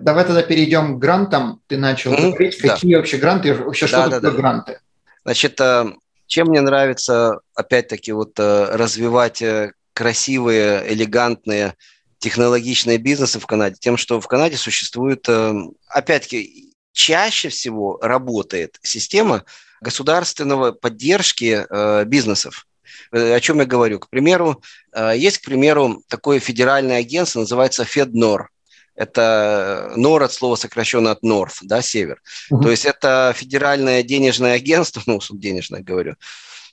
Давай тогда перейдем к грантам. Ты начал mm-hmm, говорить, какие да. вообще гранты, вообще что да, такое да, гранты? Значит, э, чем мне нравится, опять-таки, вот э, развивать э, красивые, элегантные, технологичные бизнесы в Канаде, тем, что в Канаде существует, опять-таки, чаще всего работает система государственного поддержки бизнесов. О чем я говорю? К примеру, есть, к примеру, такое федеральное агентство, называется FedNor – это NOR от слова сокращенно от North, да, север. Uh-huh. То есть это федеральное денежное агентство, ну, денежное говорю,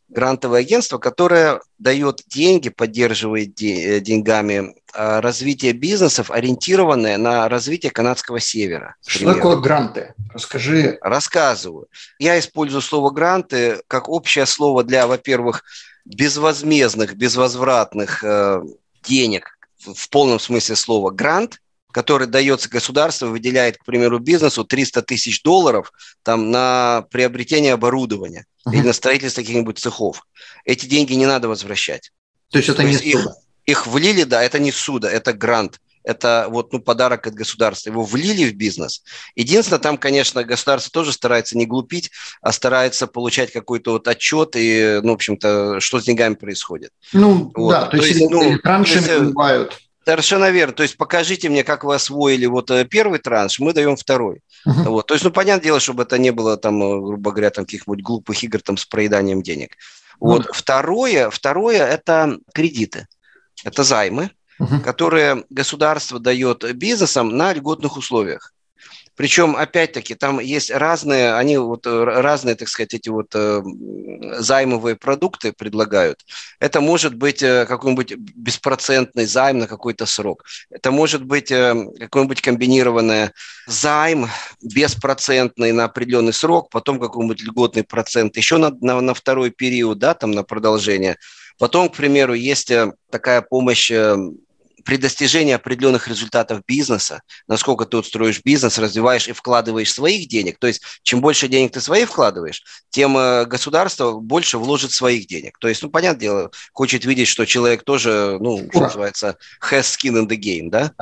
грантовое агентство, которое дает деньги, поддерживает э, деньгами а, развитие бизнесов, ориентированное на развитие канадского севера. Что такое гранты? Расскажи. Рассказываю. Я использую слово гранты как общее слово для, во-первых, безвозмездных, безвозвратных э, денег в полном смысле слова грант – который дается государству, выделяет, к примеру, бизнесу 300 тысяч долларов там, на приобретение оборудования uh-huh. или на строительство каких-нибудь цехов. Эти деньги не надо возвращать. То есть это То не есть их, их влили, да, это не суда, это грант. Это вот ну, подарок от государства. Его влили в бизнес. Единственное, там, конечно, государство тоже старается не глупить, а старается получать какой-то вот отчет и, ну, в общем-то, что с деньгами происходит. Ну, вот. да, то, то есть, есть ну, транши бывают. Совершенно верно. То есть покажите мне, как вы освоили вот э, первый транш, мы даем второй. Uh-huh. Вот. То есть, ну, понятное дело, чтобы это не было там, э, грубо говоря, там каких-нибудь глупых игр там с проеданием денег. Вот. Uh-huh. Второе, второе – это кредиты. Это займы, uh-huh. которые государство дает бизнесам на льготных условиях. Причем, опять-таки, там есть разные, они вот э, разные, так сказать, эти вот э, займовые продукты предлагают. Это может быть э, какой-нибудь беспроцентный займ на какой-то срок. Это может быть какой-нибудь комбинированный займ беспроцентный на определенный срок, потом какой-нибудь льготный процент еще на, на, на второй период, да, там на продолжение. Потом, к примеру, есть такая помощь при достижении определенных результатов бизнеса, насколько ты устроишь бизнес, развиваешь и вкладываешь своих денег, то есть чем больше денег ты свои вкладываешь, тем э, государство больше вложит своих денег. То есть, ну, понятное дело, хочет видеть, что человек тоже, ну, что называется, has skin in the game, да?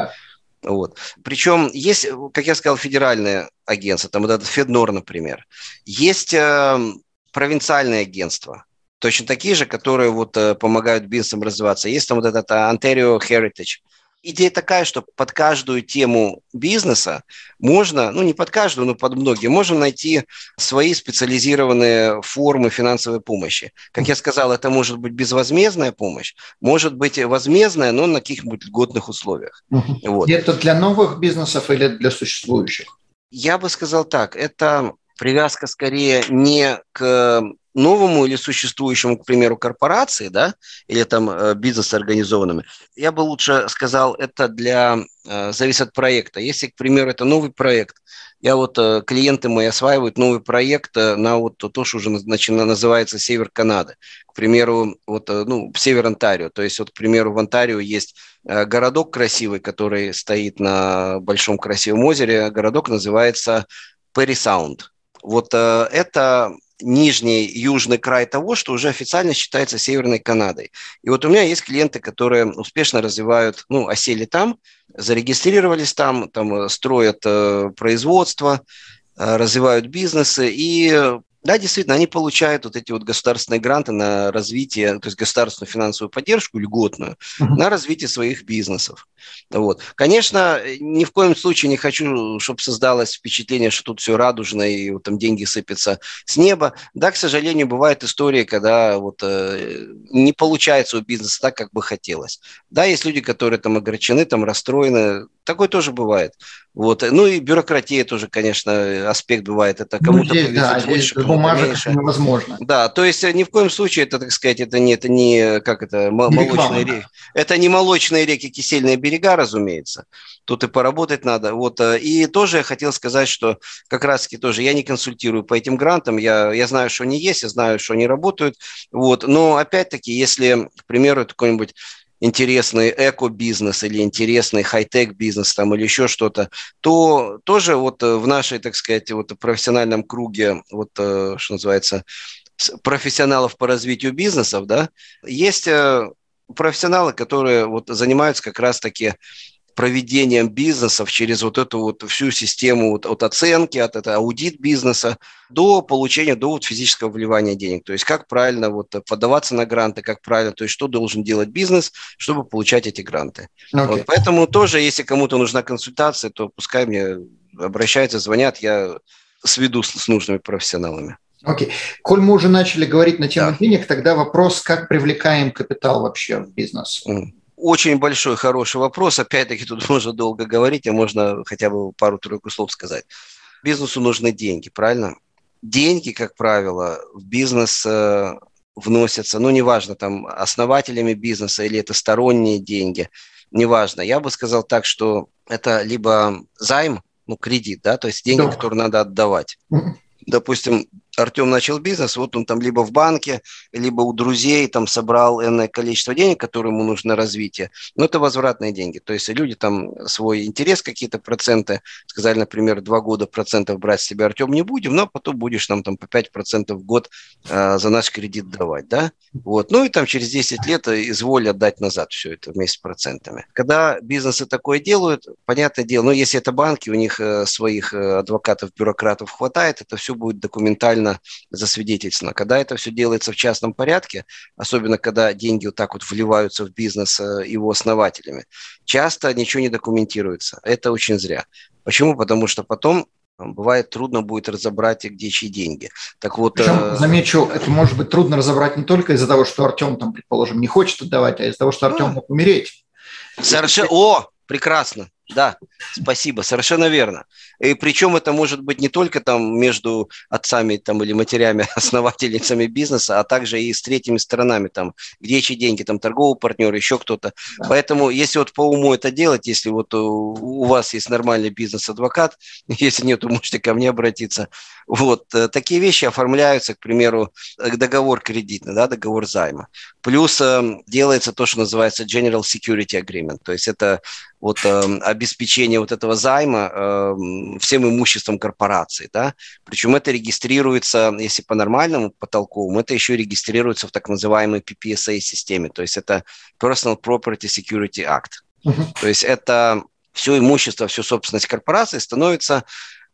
Вот. Причем есть, как я сказал, федеральное агентство, там вот этот Феднор, например. Есть э, провинциальные агентства, точно такие же, которые вот э, помогают бизнесам развиваться. Есть там вот этот э, Ontario Heritage. Идея такая, что под каждую тему бизнеса можно, ну не под каждую, но под многие, можно найти свои специализированные формы финансовой помощи. Как я сказал, это может быть безвозмездная помощь, может быть возмездная, но на каких-нибудь льготных условиях. Угу. Вот. это для новых бизнесов или для существующих? Я бы сказал так, это привязка скорее не к новому или существующему, к примеру, корпорации, да, или там э, бизнес организованными, я бы лучше сказал, это для, э, зависит от проекта. Если, к примеру, это новый проект, я вот, э, клиенты мои осваивают новый проект на вот то, что уже начина, называется Север Канады. К примеру, вот, ну, Север Онтарио. То есть, вот, к примеру, в Онтарио есть городок красивый, который стоит на большом красивом озере. Городок называется Перри Саунд. Вот это нижний южный край того, что уже официально считается Северной Канадой. И вот у меня есть клиенты, которые успешно развивают, ну, осели там, зарегистрировались там, там э, строят э, производство, э, развивают бизнесы и да, действительно, они получают вот эти вот государственные гранты на развитие, то есть государственную финансовую поддержку льготную uh-huh. на развитие своих бизнесов. Вот. Конечно, ни в коем случае не хочу, чтобы создалось впечатление, что тут все радужно и вот, там деньги сыпятся с неба. Да, к сожалению, бывают истории, когда вот э, не получается у бизнеса так, как бы хотелось. Да, есть люди, которые там огорчены, там расстроены. Такое тоже бывает. Вот. Ну и бюрократия тоже, конечно, аспект бывает. Это кому-то ну, здесь, да, больше, здесь бумажек меньше. невозможно. Да, то есть э, ни в коем случае это, так сказать, это не, это не как это, молочные реки. Это не молочные реки, кисельные берега, разумеется. тут и поработать надо. Вот. Э, и тоже я хотел сказать, что как раз-таки тоже я не консультирую по этим грантам, я, я знаю, что они есть, я знаю, что они работают. Вот. Но опять-таки, если, к примеру, какой-нибудь интересный эко-бизнес или интересный хай-тек бизнес там или еще что-то, то тоже вот э, в нашей, так сказать, вот профессиональном круге, вот э, что называется, профессионалов по развитию бизнесов, да, есть профессионалы, которые вот занимаются как раз-таки проведением бизнесов через вот эту вот всю систему вот от оценки, от этого аудит бизнеса до получения, до вот физического вливания денег. То есть как правильно вот подаваться на гранты, как правильно, то есть что должен делать бизнес, чтобы получать эти гранты. Okay. Вот, поэтому тоже, если кому-то нужна консультация, то пускай мне обращаются, звонят, я сведу с, с нужными профессионалами. Окей. Okay. Коль мы уже начали говорить на тему да. денег, тогда вопрос, как привлекаем капитал вообще в бизнес? Mm. Очень большой, хороший вопрос. Опять-таки тут можно долго говорить, а можно хотя бы пару-тройку слов сказать. Бизнесу нужны деньги, правильно? Деньги, как правило, в бизнес э, вносятся, ну, неважно, там, основателями бизнеса или это сторонние деньги, неважно. Я бы сказал так, что это либо займ, ну, кредит, да, то есть деньги, да. которые надо отдавать. Допустим, Артем начал бизнес, вот он там либо в банке, либо у друзей там собрал энное количество денег, которые ему нужно на развитие. Но это возвратные деньги. То есть люди там свой интерес, какие-то проценты, сказали, например, два года процентов брать с тебя, Артем, не будем, но потом будешь нам там по 5% в год э, за наш кредит давать, да? Вот. Ну и там через 10 лет изволь отдать назад все это вместе с процентами. Когда бизнесы такое делают, понятное дело, но если это банки, у них э, своих э, адвокатов, бюрократов хватает, это все будет документально официально засвидетельствовано. Когда это все делается в частном порядке, особенно когда деньги вот так вот вливаются в бизнес э, его основателями, часто ничего не документируется. Это очень зря. Почему? Потому что потом бывает трудно будет разобрать, где чьи деньги. Так вот, Причем, э, замечу, это может быть трудно разобрать не только из-за того, что Артем, там, предположим, не хочет отдавать, а из-за того, что Артем мог умереть. Совершенно. О, прекрасно. Да, спасибо, совершенно верно. И причем это может быть не только там между отцами там, или матерями, основательницами бизнеса, а также и с третьими сторонами, там, где чьи деньги, там, торговый партнер, еще кто-то. Да. Поэтому, если вот по уму это делать, если вот у вас есть нормальный бизнес-адвокат, если нет, то можете ко мне обратиться. Вот, э, такие вещи оформляются, к примеру, э, договор кредитный, да, договор займа. Плюс э, делается то, что называется General Security Agreement, то есть это вот э, обеспечение вот этого займа э, всем имуществом корпорации, да, причем это регистрируется, если по нормальному, по толковому, это еще регистрируется в так называемой PPSA-системе, то есть это Personal Property Security Act, uh-huh. то есть это все имущество, всю собственность корпорации становится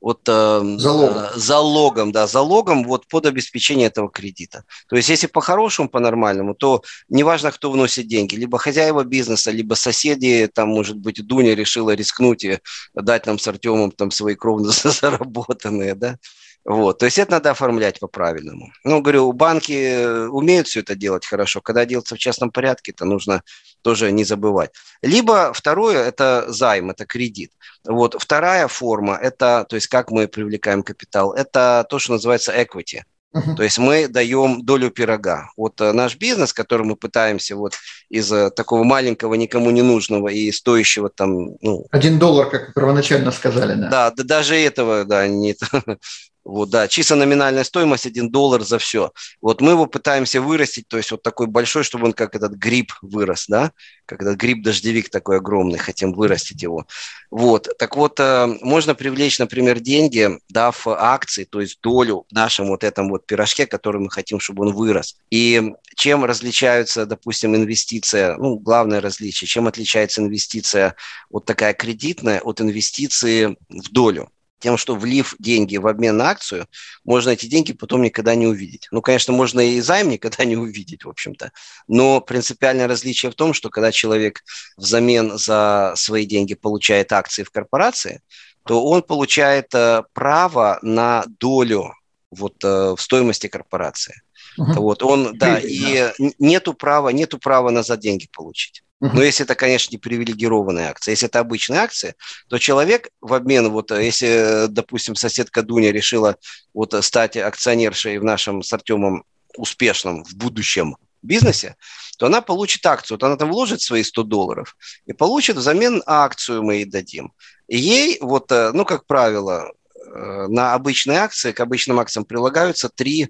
вот э, залогом. Залогом, да, залогом вот под обеспечение этого кредита. То есть, если по-хорошему, по-нормальному, то неважно, кто вносит деньги, либо хозяева бизнеса, либо соседи, там, может быть, Дуня решила рискнуть и дать нам с Артемом там свои кровно заработанные, да, вот, то есть это надо оформлять по-правильному. Ну, говорю, банки умеют все это делать хорошо. Когда делается в частном порядке, это нужно тоже не забывать. Либо второе – это займ, это кредит. Вот вторая форма – это, то есть как мы привлекаем капитал, это то, что называется equity. Uh-huh. То есть мы даем долю пирога. Вот э, наш бизнес, который мы пытаемся вот из э, такого маленького, никому не нужного и стоящего там... Ну, Один доллар, как первоначально сказали, да. Да, да даже этого, да, нет. Вот, да, чисто номинальная стоимость 1 доллар за все. Вот мы его пытаемся вырастить, то есть вот такой большой, чтобы он как этот гриб вырос, да, как этот гриб-дождевик такой огромный, хотим вырастить его. Вот, так вот, э, можно привлечь, например, деньги, дав акции, то есть долю в нашем вот этом вот пирожке, который мы хотим, чтобы он вырос. И чем различаются, допустим, инвестиция, ну, главное различие, чем отличается инвестиция вот такая кредитная от инвестиции в долю? Тем, что влив деньги в обмен на акцию, можно эти деньги потом никогда не увидеть. Ну, конечно, можно и займ никогда не увидеть, в общем-то. Но принципиальное различие в том, что когда человек взамен за свои деньги получает акции в корпорации, то он получает э, право на долю вот, э, в стоимости корпорации. Uh-huh. Вот он, да, и нету права, нету права назад деньги получить. Но если это, конечно, не привилегированная акция, если это обычная акция, то человек в обмен, вот если, допустим, соседка Дуня решила вот стать акционершей в нашем с Артемом успешном в будущем бизнесе, то она получит акцию. Вот она там вложит свои 100 долларов и получит взамен акцию мы ей дадим. И ей, вот, э, ну, как правило, э, на обычные акции, к обычным акциям прилагаются три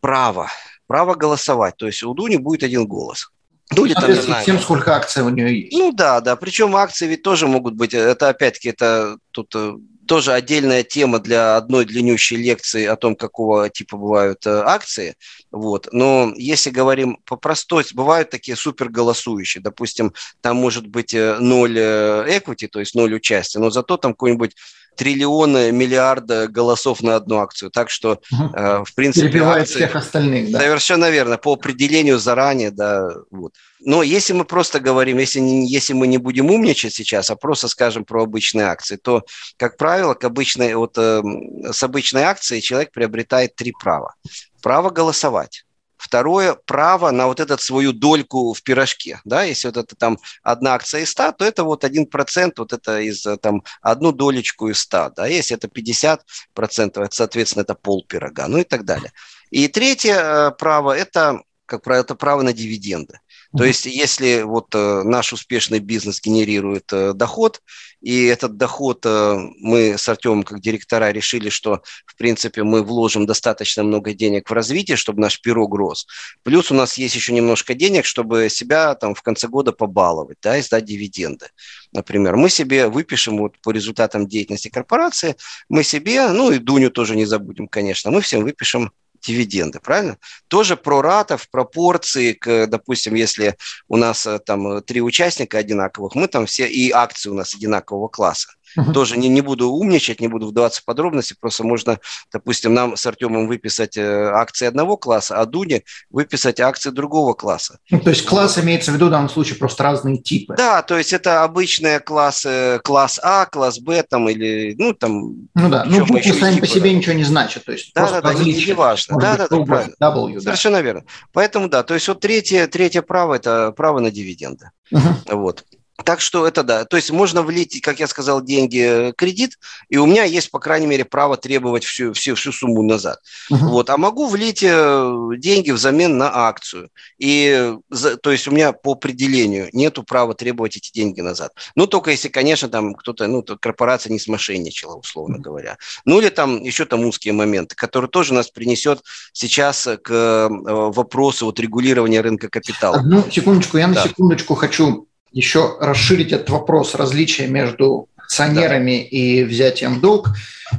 права. Право голосовать. То есть у Дуни будет один голос. Дули, там, не знаю, тем, сколько акций у нее есть. Ну да, да. Причем акции ведь тоже могут быть. Это опять-таки это тут э, тоже отдельная тема для одной длиннющей лекции о том, какого типа бывают э, акции. Вот. Но если говорим по простой, бывают такие супер голосующие. Допустим, там может быть э, ноль equity, то есть ноль участия, но зато там какой-нибудь триллионы, миллиарда голосов на одну акцию. Так что, угу. э, в принципе... Перебивает акции, всех остальных, да? Совершенно верно, по определению заранее, да. Вот. Но если мы просто говорим, если, не, если мы не будем умничать сейчас, а просто скажем про обычные акции, то, как правило, к обычной, вот, э, с обычной акцией человек приобретает три права. Право голосовать Второе – право на вот этот свою дольку в пирожке. Да? Если вот это там одна акция из 100, то это вот один процент, вот это из там одну долечку из 100. Да? Если это 50 процентов, это, соответственно, это пол пирога, ну и так далее. И третье э, право – это, как правило, это право на дивиденды. То есть, если вот э, наш успешный бизнес генерирует э, доход, и этот доход э, мы с Артемом как директора решили, что, в принципе, мы вложим достаточно много денег в развитие, чтобы наш пирог рос. Плюс у нас есть еще немножко денег, чтобы себя там в конце года побаловать, да, и сдать дивиденды. Например, мы себе выпишем вот по результатам деятельности корпорации, мы себе, ну и Дуню тоже не забудем, конечно, мы всем выпишем дивиденды, правильно? Тоже прората в пропорции к, допустим, если у нас э, там три участника одинаковых, мы там все, и акции у нас одинакового класса. Тоже не, не буду умничать, не буду вдаваться в подробности, просто можно, допустим, нам с Артемом выписать э, акции одного класса, а Дуне выписать акции другого класса. Ну, то есть класс имеется в виду в данном случае просто разные типы. Да, то есть это обычные классы, класс А, класс Б там или, ну там... Ну да, ну буквы сами типы, по себе да. ничего не значат, то есть да, да, да, не, важно. Да, да, да, правильно. W, Совершенно да. верно. Поэтому да, то есть вот третье, третье право – это право на дивиденды. Угу. Вот. Так что это да. То есть можно влить, как я сказал, деньги э, кредит, и у меня есть, по крайней мере, право требовать всю, всю, всю сумму назад. Uh-huh. Вот. А могу влить э, деньги взамен на акцию. И, то есть у меня по определению нету права требовать эти деньги назад. Ну, только если, конечно, там кто-то, ну, корпорация не смошенничала, условно uh-huh. говоря. Ну, или там еще там узкие моменты, которые тоже нас принесет сейчас к э, вопросу вот регулирования рынка капитала. Одну секундочку, я на да. секундочку хочу еще расширить этот вопрос различия между акционерами да. и взятием в долг.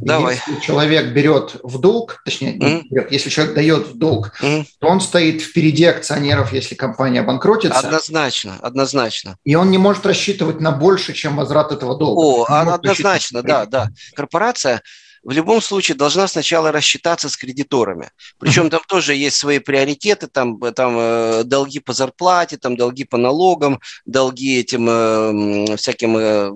Давай. Если человек берет в долг, точнее, mm-hmm. берет, если человек дает в долг, mm-hmm. то он стоит впереди акционеров, если компания банкротится. Однозначно, однозначно. И он не может рассчитывать на больше, чем возврат этого долга. О, однозначно, да, да. Корпорация в любом случае должна сначала рассчитаться с кредиторами. Причем там тоже есть свои приоритеты, там, там э, долги по зарплате, там долги по налогам, долги этим э, всяким э,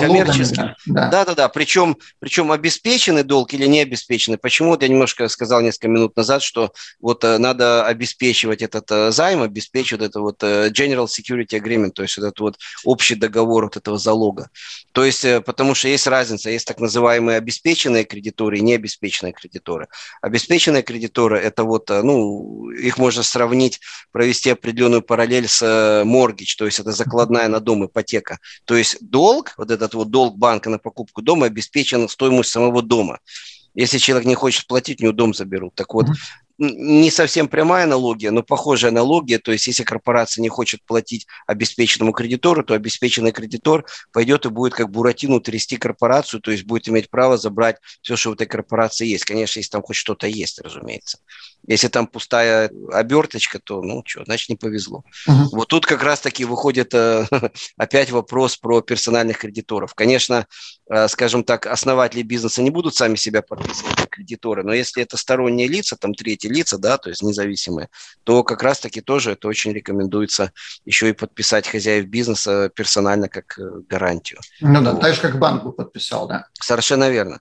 коммерческим. Да-да-да, да. причем, причем обеспеченный долг или не обеспеченный. Почему вот я немножко сказал несколько минут назад, что вот э, надо обеспечивать этот э, займ, обеспечивать это вот э, General Security Agreement, то есть этот вот общий договор вот этого залога. То есть, э, потому что есть разница, есть так называемые обеспеченные обеспеченные кредиторы и необеспеченные кредиторы. Обеспеченные кредиторы – это вот, э, ну, их можно сравнить, провести определенную параллель с моргич, э, то есть это закладная на дом, ипотека. То есть долг, вот этот вот долг банка на покупку дома обеспечен стоимостью самого дома. Если человек не хочет платить, у него дом заберут. Так вот, не совсем прямая аналогия, но похожая аналогия. То есть, если корпорация не хочет платить обеспеченному кредитору, то обеспеченный кредитор пойдет и будет как Буратино трясти корпорацию, то есть будет иметь право забрать все, что в этой корпорации есть. Конечно, если там хоть что-то есть, разумеется. Если там пустая оберточка, то, ну, что, значит, не повезло. Uh-huh. Вот тут как раз-таки выходит э, опять вопрос про персональных кредиторов. Конечно, э, скажем так, основатели бизнеса не будут сами себя подписывать как кредиторы, но если это сторонние лица, там третьи лица, да, то есть независимые, то как раз-таки тоже это очень рекомендуется еще и подписать хозяев бизнеса персонально как э, гарантию. Ну да, вот. так же, как банк бы подписал, да. Совершенно верно.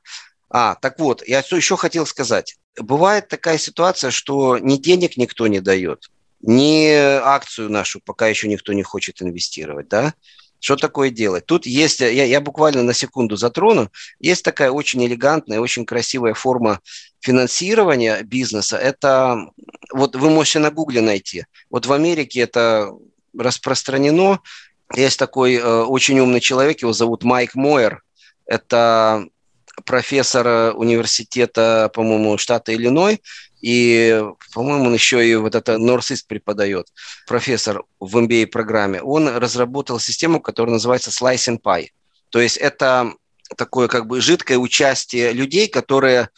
А, так вот, я что еще хотел сказать. Бывает такая ситуация, что ни денег никто не дает, ни акцию нашу пока еще никто не хочет инвестировать, да? Что такое делать? Тут есть, я, я буквально на секунду затрону, есть такая очень элегантная, очень красивая форма финансирования бизнеса. Это, вот вы можете на гугле найти. Вот в Америке это распространено. Есть такой э, очень умный человек, его зовут Майк Мойер. Это профессор университета, по-моему, штата Иллиной, и, по-моему, он еще и вот это Northeast преподает, профессор в MBA-программе. Он разработал систему, которая называется Slice and Pie. То есть это такое как бы жидкое участие людей, которые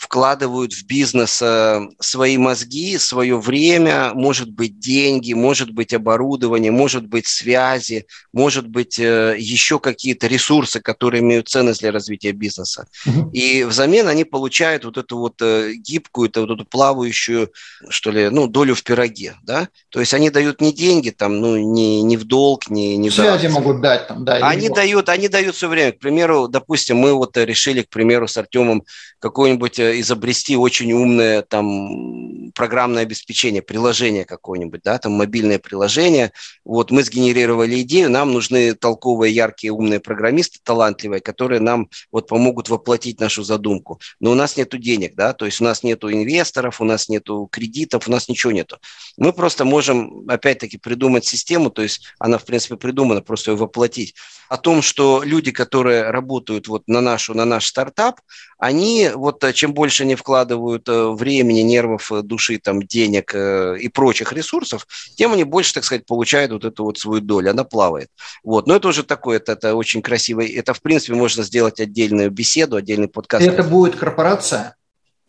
вкладывают в бизнес э, свои мозги, свое время, может быть, деньги, может быть, оборудование, может быть, связи, может быть, э, еще какие-то ресурсы, которые имеют ценность для развития бизнеса. Угу. И взамен они получают вот эту вот э, гибкую, вот эту плавающую, что ли, ну, долю в пироге, да? То есть они дают не деньги, там, ну, не, не в долг, не, не Связи в... могут дать там, да. Они дают, они дают все время. К примеру, допустим, мы вот решили, к примеру, с Артемом какой-нибудь изобрести очень умное там программное обеспечение, приложение какое-нибудь, да, там мобильное приложение. Вот мы сгенерировали идею, нам нужны толковые, яркие, умные программисты, талантливые, которые нам вот помогут воплотить нашу задумку. Но у нас нету денег, да, то есть у нас нету инвесторов, у нас нету кредитов, у нас ничего нету. Мы просто можем, опять-таки, придумать систему, то есть она, в принципе, придумана, просто ее воплотить о том, что люди, которые работают вот на, нашу, на наш стартап, они вот э, чем больше они вкладывают э, времени, нервов, э, души, там, денег и прочих ресурсов, тем они больше, так сказать, получают вот эту вот свою долю, она плавает. Вот. Но это уже такое, это, это очень красиво. Это, в принципе, можно сделать отдельную беседу, отдельный подкаст. Это будет корпорация?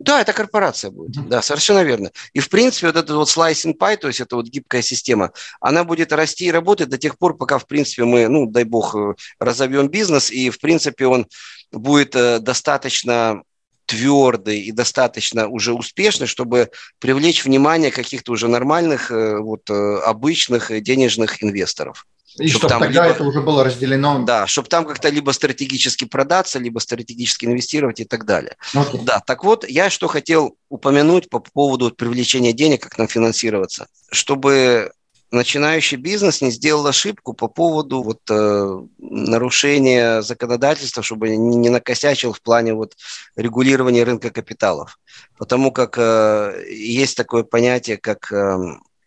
Да, это корпорация будет. Mm-hmm. Да, совершенно верно. И, в принципе, вот этот вот slicing pie, то есть это вот гибкая система, она будет расти и работать до тех пор, пока, в принципе, мы, ну, дай бог, э, разовьем бизнес, и, в принципе, он будет э, достаточно твердый и достаточно уже успешный, чтобы привлечь внимание каких-то уже нормальных, э, вот, обычных денежных инвесторов. И чтобы, чтобы тогда либо, это уже было разделено. Да, чтобы там как-то либо стратегически продаться, либо стратегически инвестировать и так далее. Okay. Да, так вот, я что хотел упомянуть по поводу привлечения денег, как нам финансироваться. Чтобы начинающий бизнес не сделал ошибку по поводу вот, э, нарушения законодательства, чтобы не, не накосячил в плане вот, регулирования рынка капиталов. Потому как э, есть такое понятие, как... Э,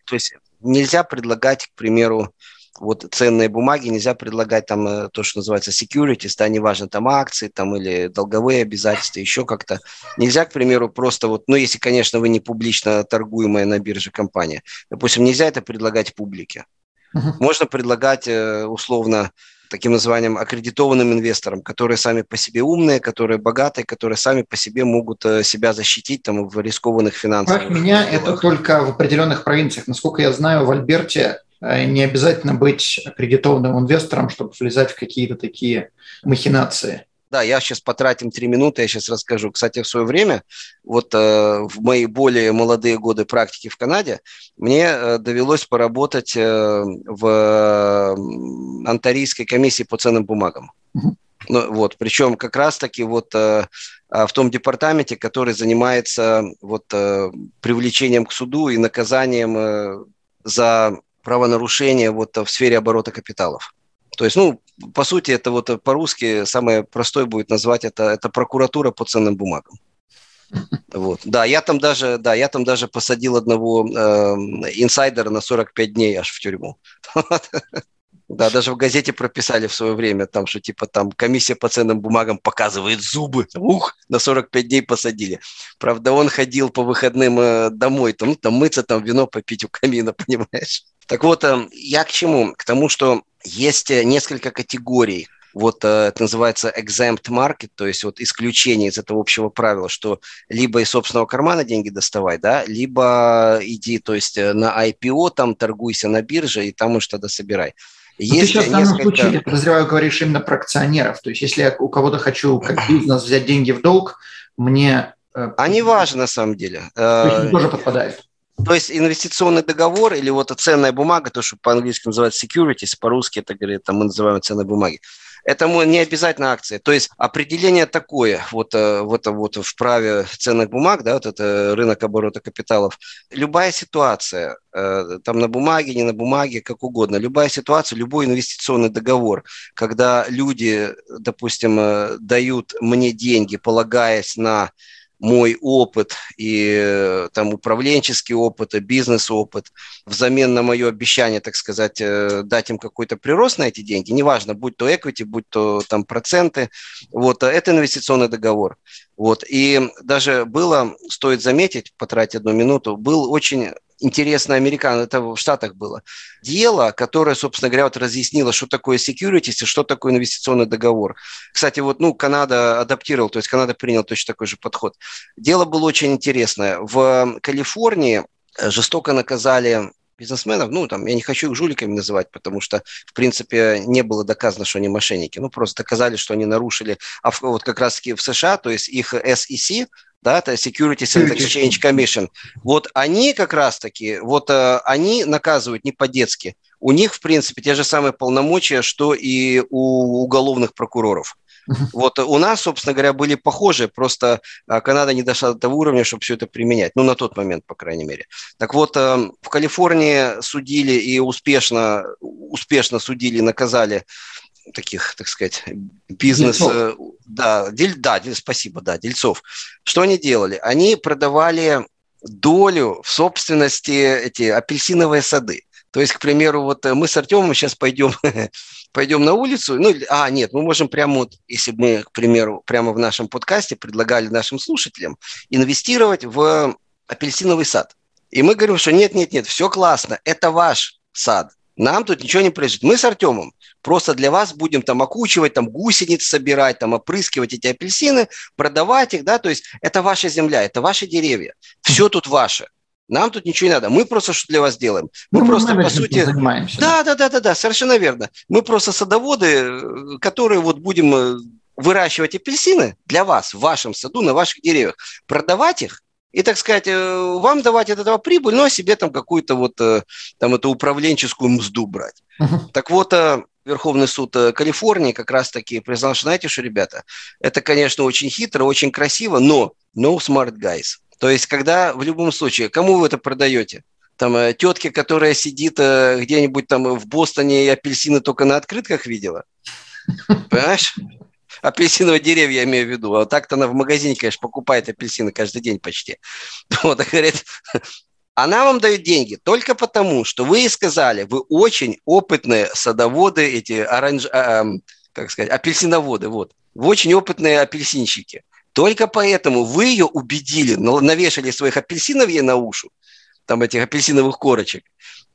то есть нельзя предлагать, к примеру, вот ценные бумаги нельзя предлагать там э, то, что называется securities, да, неважно, там акции там или долговые обязательства, еще как-то. Нельзя, к примеру, просто вот, ну, если, конечно, вы не публично торгуемая на бирже компания, допустим, нельзя это предлагать публике. Uh-huh. Можно предлагать э, условно таким названием аккредитованным инвесторам, которые сами по себе умные, которые богатые, которые сами по себе могут э, себя защитить там, в рискованных финансах. Как меня это только в определенных провинциях. Насколько я знаю, в Альберте не обязательно быть аккредитованным инвестором, чтобы влезать в какие-то такие махинации. Да, я сейчас потратим три минуты, я сейчас расскажу. Кстати, в свое время, вот э, в мои более молодые годы практики в Канаде, мне э, довелось поработать э, в Антарийской комиссии по ценным бумагам. Угу. Ну, вот, причем как раз-таки вот э, а, в том департаменте, который занимается вот э, привлечением к суду и наказанием э, за правонарушения вот в сфере оборота капиталов. То есть, ну, по сути, это вот по-русски самое простое будет назвать это, это прокуратура по ценным бумагам. Вот. Да, я там даже, да, я там даже посадил одного э, инсайдера на 45 дней аж в тюрьму. Да, даже в газете прописали в свое время, там, что типа там комиссия по ценным бумагам показывает зубы. Ух, на 45 дней посадили. Правда, он ходил по выходным э, домой, там, там мыться, там вино попить у камина, понимаешь? Так вот, э, я к чему? К тому, что есть э, несколько категорий вот это называется exempt market, то есть вот исключение из этого общего правила, что либо из собственного кармана деньги доставай, да, либо иди, то есть на IPO, там торгуйся на бирже и там уж тогда собирай. Есть ты сейчас в данном случае, я подозреваю, говоришь именно про акционеров. То есть если я у кого-то хочу как бизнес взять деньги в долг, мне... Э, а не важно на самом деле. То есть тоже подпадает. То есть инвестиционный договор или вот ценная бумага, то, что по-английски называют securities, по-русски это говорит, там мы называем ценные бумаги. Это не обязательно акции. То есть определение такое, вот, э, вот, вот в праве ценных бумаг, да, вот это рынок оборота капиталов, любая ситуация, э, там на бумаге, не на бумаге, как угодно, любая ситуация, любой инвестиционный договор, когда люди, допустим, э, дают мне деньги, полагаясь на мой опыт и э, там управленческий опыт, и бизнес-опыт взамен на мое обещание, так сказать, э, дать им какой-то прирост на эти деньги, неважно, будь то equity, будь то там проценты, вот, э, это инвестиционный договор. Вот, и даже было, стоит заметить, потратить одну минуту, был очень интересно американ, это в Штатах было, дело, которое, собственно говоря, вот разъяснило, что такое securities и что такое инвестиционный договор. Кстати, вот, ну, Канада адаптировал, то есть Канада принял точно такой же подход. Дело было очень интересное. В Калифорнии жестоко наказали бизнесменов, ну, там, я не хочу их жуликами называть, потому что, в принципе, не было доказано, что они мошенники. Ну, просто доказали, что они нарушили, а вот как раз-таки в США, то есть их SEC, да, это Securities and Exchange Commission. Вот они как раз-таки, вот э, они наказывают не по-детски. У них, в принципе, те же самые полномочия, что и у уголовных прокуроров. Вот у нас, собственно говоря, были похожие, просто э, Канада не дошла до того уровня, чтобы все это применять, ну, на тот момент, по крайней мере. Так вот, э, в Калифорнии судили и успешно, успешно судили, наказали таких, так сказать, бизнес... Дельцов. Э, да, дель, да, дель, спасибо, да, дельцов. Что они делали? Они продавали долю в собственности эти апельсиновые сады. То есть, к примеру, вот э, мы с Артемом сейчас пойдем, пойдем на улицу, ну, а, нет, мы можем прямо вот, если мы, к примеру, прямо в нашем подкасте предлагали нашим слушателям инвестировать в апельсиновый сад. И мы говорим, что нет, нет, нет, все классно, это ваш сад, нам тут ничего не произойдет. Мы с Артемом Просто для вас будем там окучивать, там гусениц собирать, там опрыскивать эти апельсины, продавать их, да, то есть это ваша земля, это ваши деревья, все тут ваше. Нам тут ничего не надо. Мы просто что для вас делаем? Мы ну, просто, по сути... Занимаемся. Да, да, да, да, да, совершенно верно. Мы просто садоводы, которые вот будем э, выращивать апельсины для вас в вашем саду, на ваших деревьях, продавать их и, так сказать, э, вам давать от этого прибыль, ну, а себе там какую-то вот э, там эту управленческую мзду брать. Uh-huh. Так вот, Верховный суд э, Калифорнии как раз-таки признал, что, знаете что, ребята, это, конечно, очень хитро, очень красиво, но no smart guys. То есть, когда в любом случае, кому вы это продаете? Там э, тетке, которая сидит э, где-нибудь там в Бостоне и апельсины только на открытках видела? Понимаешь? Апельсиновые деревья, я имею в виду. А так-то она в магазине, конечно, покупает апельсины каждый день почти. Вот, говорит, она вам дает деньги только потому, что вы ей сказали, вы очень опытные садоводы, эти оранж... А, как сказать, апельсиноводы, вот. Вы очень опытные апельсинщики. Только поэтому вы ее убедили, навешали своих апельсинов ей на ушу, там этих апельсиновых корочек,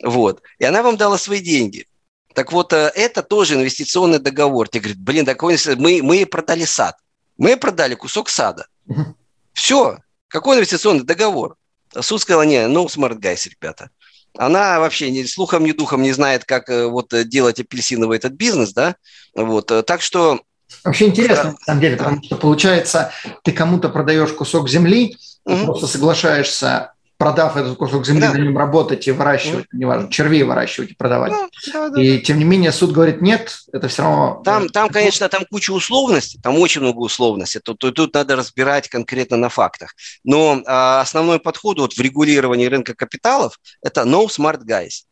вот, и она вам дала свои деньги. Так вот, э, это тоже инвестиционный договор. Тебе говорят, блин, такой, мы, мы продали сад. Мы продали кусок сада. Все. Какой инвестиционный договор? Суд сказал, не, ну, smart guys, ребята. Она вообще ни слухом, ни духом не знает, как э, вот э, делать апельсиновый этот бизнес, да, вот, так что... Вообще интересно, на самом деле, потому что, получается, ты кому-то продаешь кусок земли, угу. просто соглашаешься продав этот кусок земли, да. на нем работать и выращивать, неважно, червей выращивать и продавать. Да, да, да, и тем не менее суд говорит, нет, это все равно... Там, там конечно, там куча условностей, там очень много условностей, тут, тут, тут надо разбирать конкретно на фактах. Но а, основной подход вот в регулировании рынка капиталов – это no smart guys.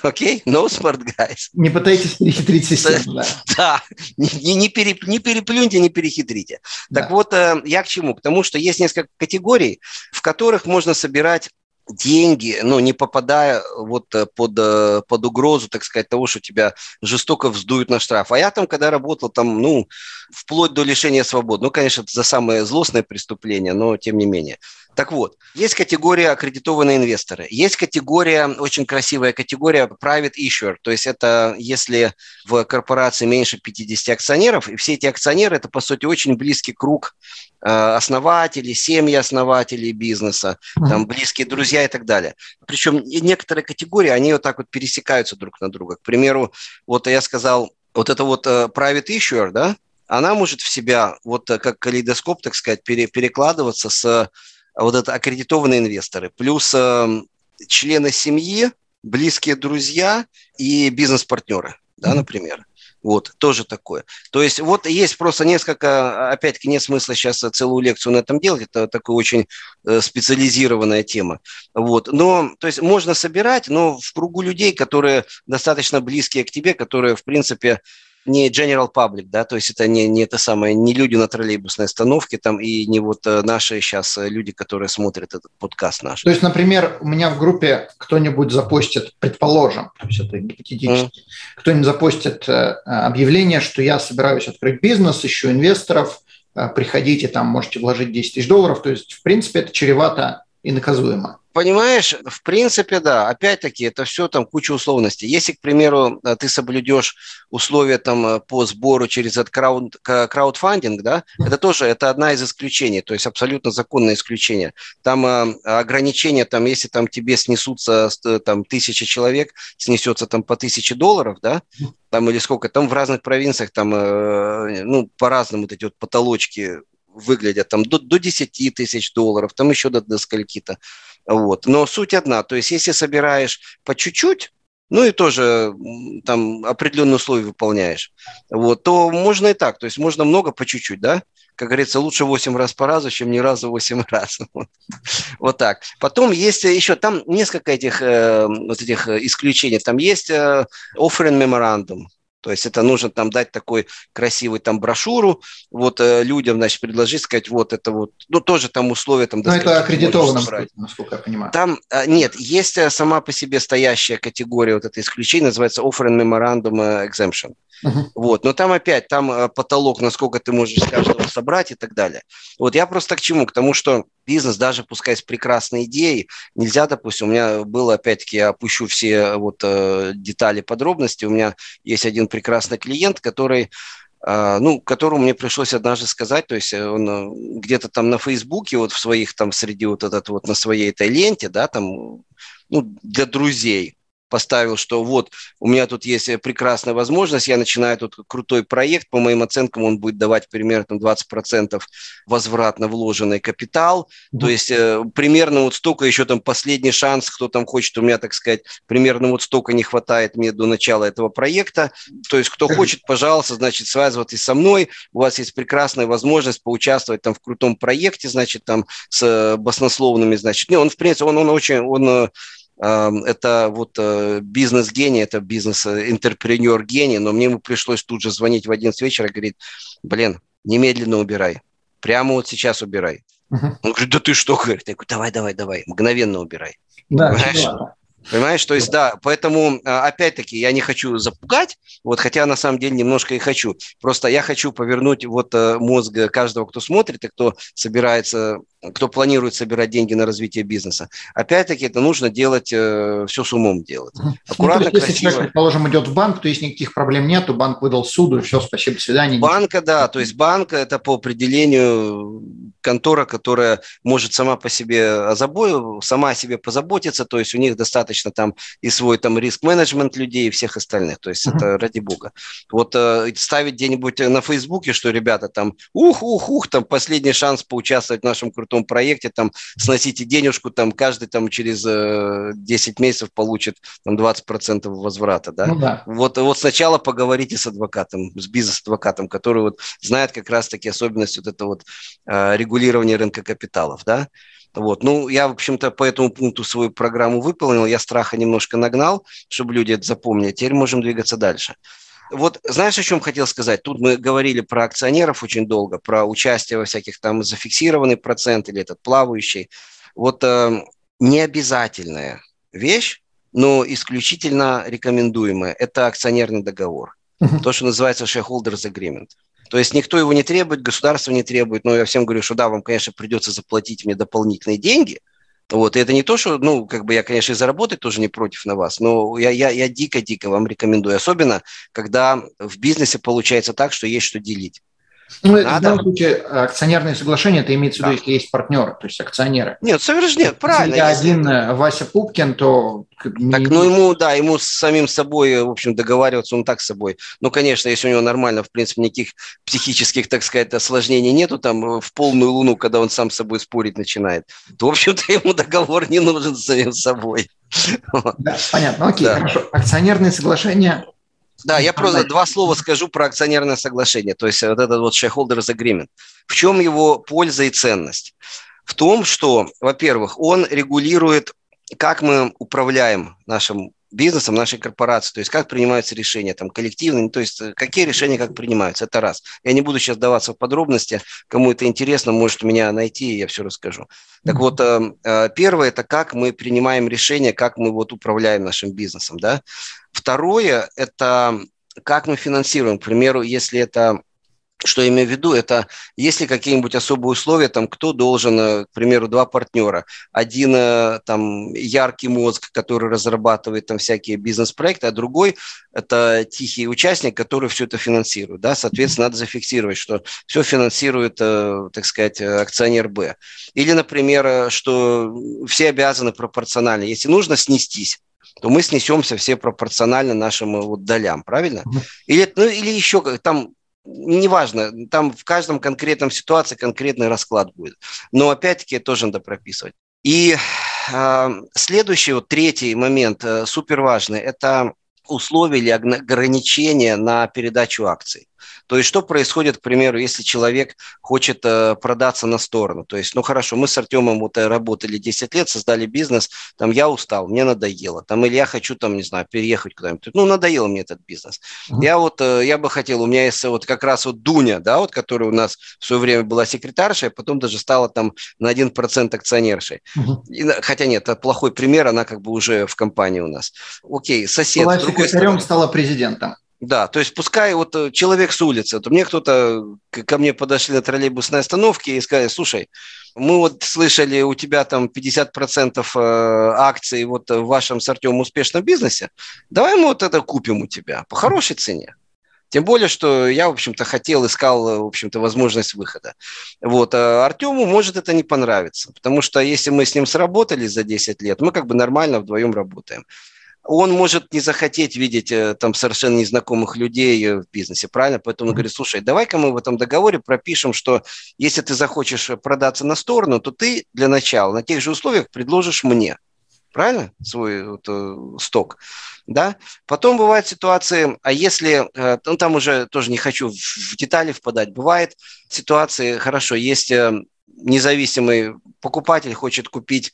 Окей? Okay? No smart guys. Не пытайтесь перехитрить систему. Да, да. Не, не, переп, не переплюньте, не перехитрите. Да. Так вот, э, я к чему? К тому, что есть несколько категорий, в которых можно собирать деньги, но не попадая вот э, под, э, под угрозу, так сказать, того, что тебя жестоко вздуют на штраф. А я там, когда работал, там, ну, вплоть до лишения свободы. Ну, конечно, это за самое злостное преступление, но тем не менее. Так вот, есть категория аккредитованные инвесторы, есть категория, очень красивая категория private issuer, то есть это если в корпорации меньше 50 акционеров, и все эти акционеры – это, по сути, очень близкий круг э, основателей, семьи основателей бизнеса, там близкие друзья и так далее. Причем некоторые категории, они вот так вот пересекаются друг на друга. К примеру, вот я сказал, вот это вот э, private issuer, да, она может в себя, вот э, как калейдоскоп, так сказать, пере, перекладываться с вот это аккредитованные инвесторы, плюс э, члены семьи, близкие друзья и бизнес-партнеры, да, например. Вот, тоже такое. То есть вот есть просто несколько, опять-таки нет смысла сейчас целую лекцию на этом делать, это такая очень э, специализированная тема. Вот, но, то есть можно собирать, но в кругу людей, которые достаточно близкие к тебе, которые, в принципе, не general public, да, то есть это не, не это самое, не люди на троллейбусной остановке там и не вот э, наши сейчас э, люди, которые смотрят этот подкаст наш. То есть, например, у меня в группе кто-нибудь запостит, предположим, то есть это гипотетически, mm. кто-нибудь запостит э, объявление, что я собираюсь открыть бизнес, ищу инвесторов, приходите, там можете вложить 10 тысяч долларов, то есть, в принципе, это чревато и наказуемо. Понимаешь, в принципе, да. Опять-таки, это все там куча условностей. Если, к примеру, э, ты соблюдешь условия там э, по сбору через этот крауд, краудфандинг, да, это тоже это одна из исключений, то есть абсолютно законное исключение. Там э, ограничения, там, если там тебе снесутся там тысяча человек, снесется там по тысяче долларов, да, там или сколько, там в разных провинциях там, ну, по-разному вот эти вот потолочки выглядят, там до, до 10 тысяч долларов, там еще до, до скольки-то. Вот. Но суть одна, то есть если собираешь по чуть-чуть, ну и тоже там определенные условия выполняешь, вот, то можно и так, то есть можно много по чуть-чуть, да, как говорится, лучше 8 раз по разу, чем ни разу 8 раз. Вот, так. Потом есть еще, там несколько этих, э, вот этих исключений. Там есть э, offering memorandum, то есть это нужно там дать такой красивый там брошюру, вот э, людям, значит, предложить, сказать, вот это вот, ну, тоже там условия там... Но это аккредитовано, насколько я понимаю. Там, э, нет, есть э, сама по себе стоящая категория вот это исключение, называется Offering Memorandum Exemption. Uh-huh. Вот, но там опять, там потолок, насколько ты можешь каждого собрать и так далее. Вот я просто к чему? К тому, что бизнес, даже пускай с прекрасной идеей, нельзя, допустим, у меня было, опять-таки, я опущу все вот э, детали, подробности, у меня есть один прекрасный клиент, который э, ну, которому мне пришлось однажды сказать, то есть он э, где-то там на Фейсбуке, вот в своих там среди вот этот вот на своей этой ленте, да, там, ну, для друзей, поставил, что вот у меня тут есть э, прекрасная возможность, я начинаю тут крутой проект, по моим оценкам он будет давать примерно 20% возврат на вложенный капитал, mm-hmm. то есть э, примерно вот столько еще там последний шанс, кто там хочет, у меня, так сказать, примерно вот столько не хватает мне до начала этого проекта, то есть кто хочет, пожалуйста, значит, связывайтесь со мной, у вас есть прекрасная возможность поучаствовать там в крутом проекте, значит, там с э, баснословными, значит, не, он, в принципе, он, он очень, он э, это вот э, бизнес-гений, это бизнес-интерпренер-гений, но мне ему пришлось тут же звонить в 11 вечера и говорить, блин, немедленно убирай, прямо вот сейчас убирай. Uh-huh. Он говорит, да ты что, говорит, я говорю, давай, давай, давай, мгновенно убирай. Да, Понимаешь? Понимаешь, то есть, да, поэтому, а, опять-таки, я не хочу запугать, вот, хотя на самом деле немножко и хочу. Просто я хочу повернуть вот э, мозг каждого, кто смотрит и кто собирается, кто планирует собирать деньги на развитие бизнеса. Опять-таки, это нужно делать, э, все с умом делать. Аккуратно, ну, есть, Если человек, предположим, идет в банк, то есть никаких проблем нет, банк выдал суду, и все, спасибо, до свидания. Банка, да, то есть банк – это по определению контора, которая может сама по себе озабо... сама о себе позаботиться, то есть у них достаточно там и свой там риск-менеджмент людей и всех остальных, то есть uh-huh. это ради бога. Вот э, ставить где-нибудь на Фейсбуке, что ребята там ух-ух-ух, там последний шанс поучаствовать в нашем крутом проекте, там сносите денежку, там каждый там через э, 10 месяцев получит там 20% возврата, да? Ну, да. Вот, вот сначала поговорите с адвокатом, с бизнес-адвокатом, который вот знает как раз-таки особенность вот этого вот э, регулирования рынка капиталов, да. Вот. Ну, я, в общем-то, по этому пункту свою программу выполнил, я страха немножко нагнал, чтобы люди это запомнили. Теперь можем двигаться дальше. Вот знаешь, о чем хотел сказать? Тут мы говорили про акционеров очень долго, про участие во всяких там зафиксированный процент или этот плавающий. Вот э, необязательная вещь, но исключительно рекомендуемая – это акционерный договор. Uh-huh. То, что называется shareholders agreement. То есть никто его не требует, государство не требует, но я всем говорю, что да, вам, конечно, придется заплатить мне дополнительные деньги, вот, и это не то, что, ну, как бы я, конечно, и заработать тоже не против на вас, но я, я, я дико-дико вам рекомендую, особенно, когда в бизнесе получается так, что есть что делить. Ну, Надо... в данном случае акционерное соглашение, это имеется в виду, если есть партнеры, то есть акционеры. Нет, совершенно нет, правильно. Если один это... Вася Пупкин, то... Так, ну ему, да, ему с самим собой, в общем, договариваться он так с собой. Ну, конечно, если у него нормально, в принципе, никаких психических, так сказать, осложнений нету, там, в полную луну, когда он сам с собой спорить начинает, то, в общем-то, ему договор не нужен с самим собой. Да, понятно, окей, да. хорошо. Акционерные соглашения Да, я просто два слова скажу про акционерное соглашение, то есть вот этот вот shareholders agreement. В чем его польза и ценность? В том, что, во-первых, он регулирует, как мы управляем нашим бизнесом, нашей корпорацией, то есть как принимаются решения, там, коллективные, то есть э, какие решения как принимаются, это раз. Я не буду сейчас даваться в подробности, кому это интересно, может меня найти, и я все расскажу. Так вот, э, э, первое – это как мы принимаем решения, как мы вот управляем нашим бизнесом, да. Второе – это как мы финансируем, к примеру, если это что я имею в виду, это если какие-нибудь особые условия, там кто должен, э, к примеру, два партнера. Один э, там яркий мозг, который разрабатывает там всякие бизнес-проекты, а другой это тихий участник, который все это финансирует. Да? Соответственно, надо зафиксировать, что все финансирует, э, так сказать, акционер Б. Или, например, что все обязаны пропорционально. Если нужно снестись, то мы снесемся все пропорционально нашим вот долям, правильно? Или, ну, или еще там неважно, там в каждом конкретном ситуации конкретный расклад будет. Но опять-таки тоже надо прописывать. И э, следующий, вот третий момент, э, супер важный, это условия или ограничения на передачу акций. То есть что происходит, к примеру, если человек хочет э, продаться на сторону? То есть, ну хорошо, мы с Артемом вот э, работали 10 лет, создали бизнес, там я устал, мне надоело, там или я хочу там, не знаю, переехать куда-нибудь. Ну, надоело мне этот бизнес. Uh-huh. Я вот, э, я бы хотел, у меня есть вот как раз вот Дуня, да, вот, которая у нас в свое время была секретаршей, а потом даже стала там на 1% акционершей. Uh-huh. И, хотя нет, это плохой пример, она как бы уже в компании у нас. Окей, сосед. Была секретарем, стала президентом. Да, то есть пускай вот э, человек с улицы, то мне кто-то ко мне подошли на троллейбусной остановке и сказали, слушай, мы вот слышали, у тебя там 50% э, акций вот в вашем с Артемом успешном бизнесе, давай мы вот это купим у тебя по хорошей цене. Тем более, что я, в общем-то, хотел, искал, в общем-то, возможность выхода. Вот. А Артему может это не понравиться, потому что если мы с ним сработали за 10 лет, мы как бы нормально вдвоем работаем он может не захотеть видеть э, там совершенно незнакомых людей э, в бизнесе, правильно? Поэтому он говорит, слушай, давай-ка мы в этом договоре пропишем, что если ты захочешь продаться на сторону, то ты для начала на тех же условиях предложишь мне, правильно, свой вот, э, сток, да? Потом бывают ситуации, а если, ну там уже тоже не хочу в детали впадать, бывает ситуации, хорошо, есть независимый покупатель хочет купить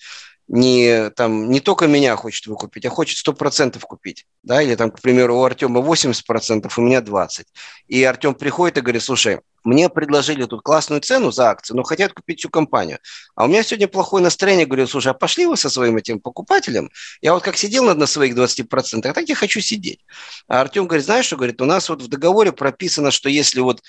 не, там, не только меня хочет выкупить, а хочет 100% купить. Да? Или, там, к примеру, у Артема 80%, у меня 20%. И Артем приходит и говорит, слушай, мне предложили тут классную цену за акцию, но хотят купить всю компанию. А у меня сегодня плохое настроение. Говорю, слушай, а пошли вы со своим этим покупателем? Я вот как сидел на своих 20%, а так я хочу сидеть. А Артем говорит, знаешь что? Говорит, у нас вот в договоре прописано, что если вот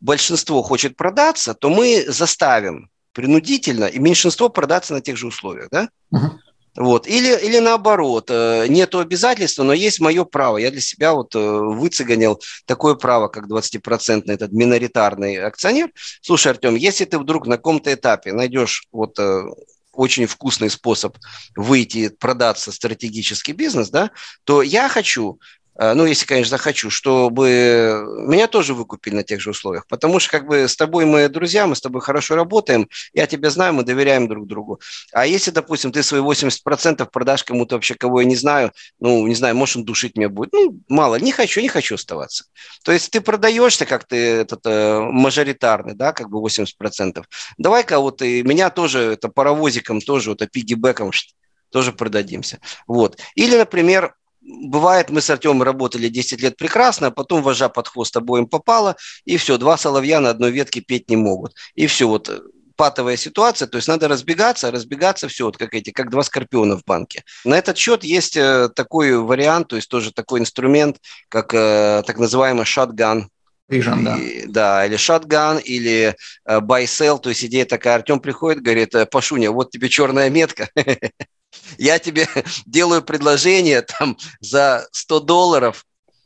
большинство хочет продаться, то мы заставим принудительно, и меньшинство продаться на тех же условиях, да? Uh-huh. Вот. Или, или наоборот, э, нет обязательства, но есть мое право. Я для себя вот э, выцеганил такое право, как 20% этот миноритарный акционер. Слушай, Артем, если ты вдруг на каком-то этапе найдешь вот э, очень вкусный способ выйти, продаться стратегический бизнес, да, то я хочу ну, если, конечно, захочу, чтобы меня тоже выкупили на тех же условиях. Потому что, как бы, с тобой мы друзья, мы с тобой хорошо работаем, я тебя знаю, мы доверяем друг другу. А если, допустим, ты свои 80% продашь кому-то вообще, кого я не знаю, ну, не знаю, может, он душить меня будет. Ну, мало, не хочу, не хочу оставаться. То есть ты продаешься, как ты этот э, мажоритарный, да, как бы 80%. Давай-ка вот и меня тоже, это паровозиком тоже, вот, пигибэком тоже продадимся. Вот. Или, например, бывает, мы с Артемом работали 10 лет прекрасно, а потом вожа под хвост обоим попало, и все, два соловья на одной ветке петь не могут. И все, вот э, патовая ситуация, то есть надо разбегаться, разбегаться все, вот как эти, как два скорпиона в банке. На этот счет есть э, такой вариант, то есть тоже такой инструмент, как э, так называемый shotgun Vision, да. да, или shotgun, или э, buy sell, то есть идея такая, Артем приходит, говорит, Пашуня, вот тебе черная метка, я тебе делаю предложение там за 100 долларов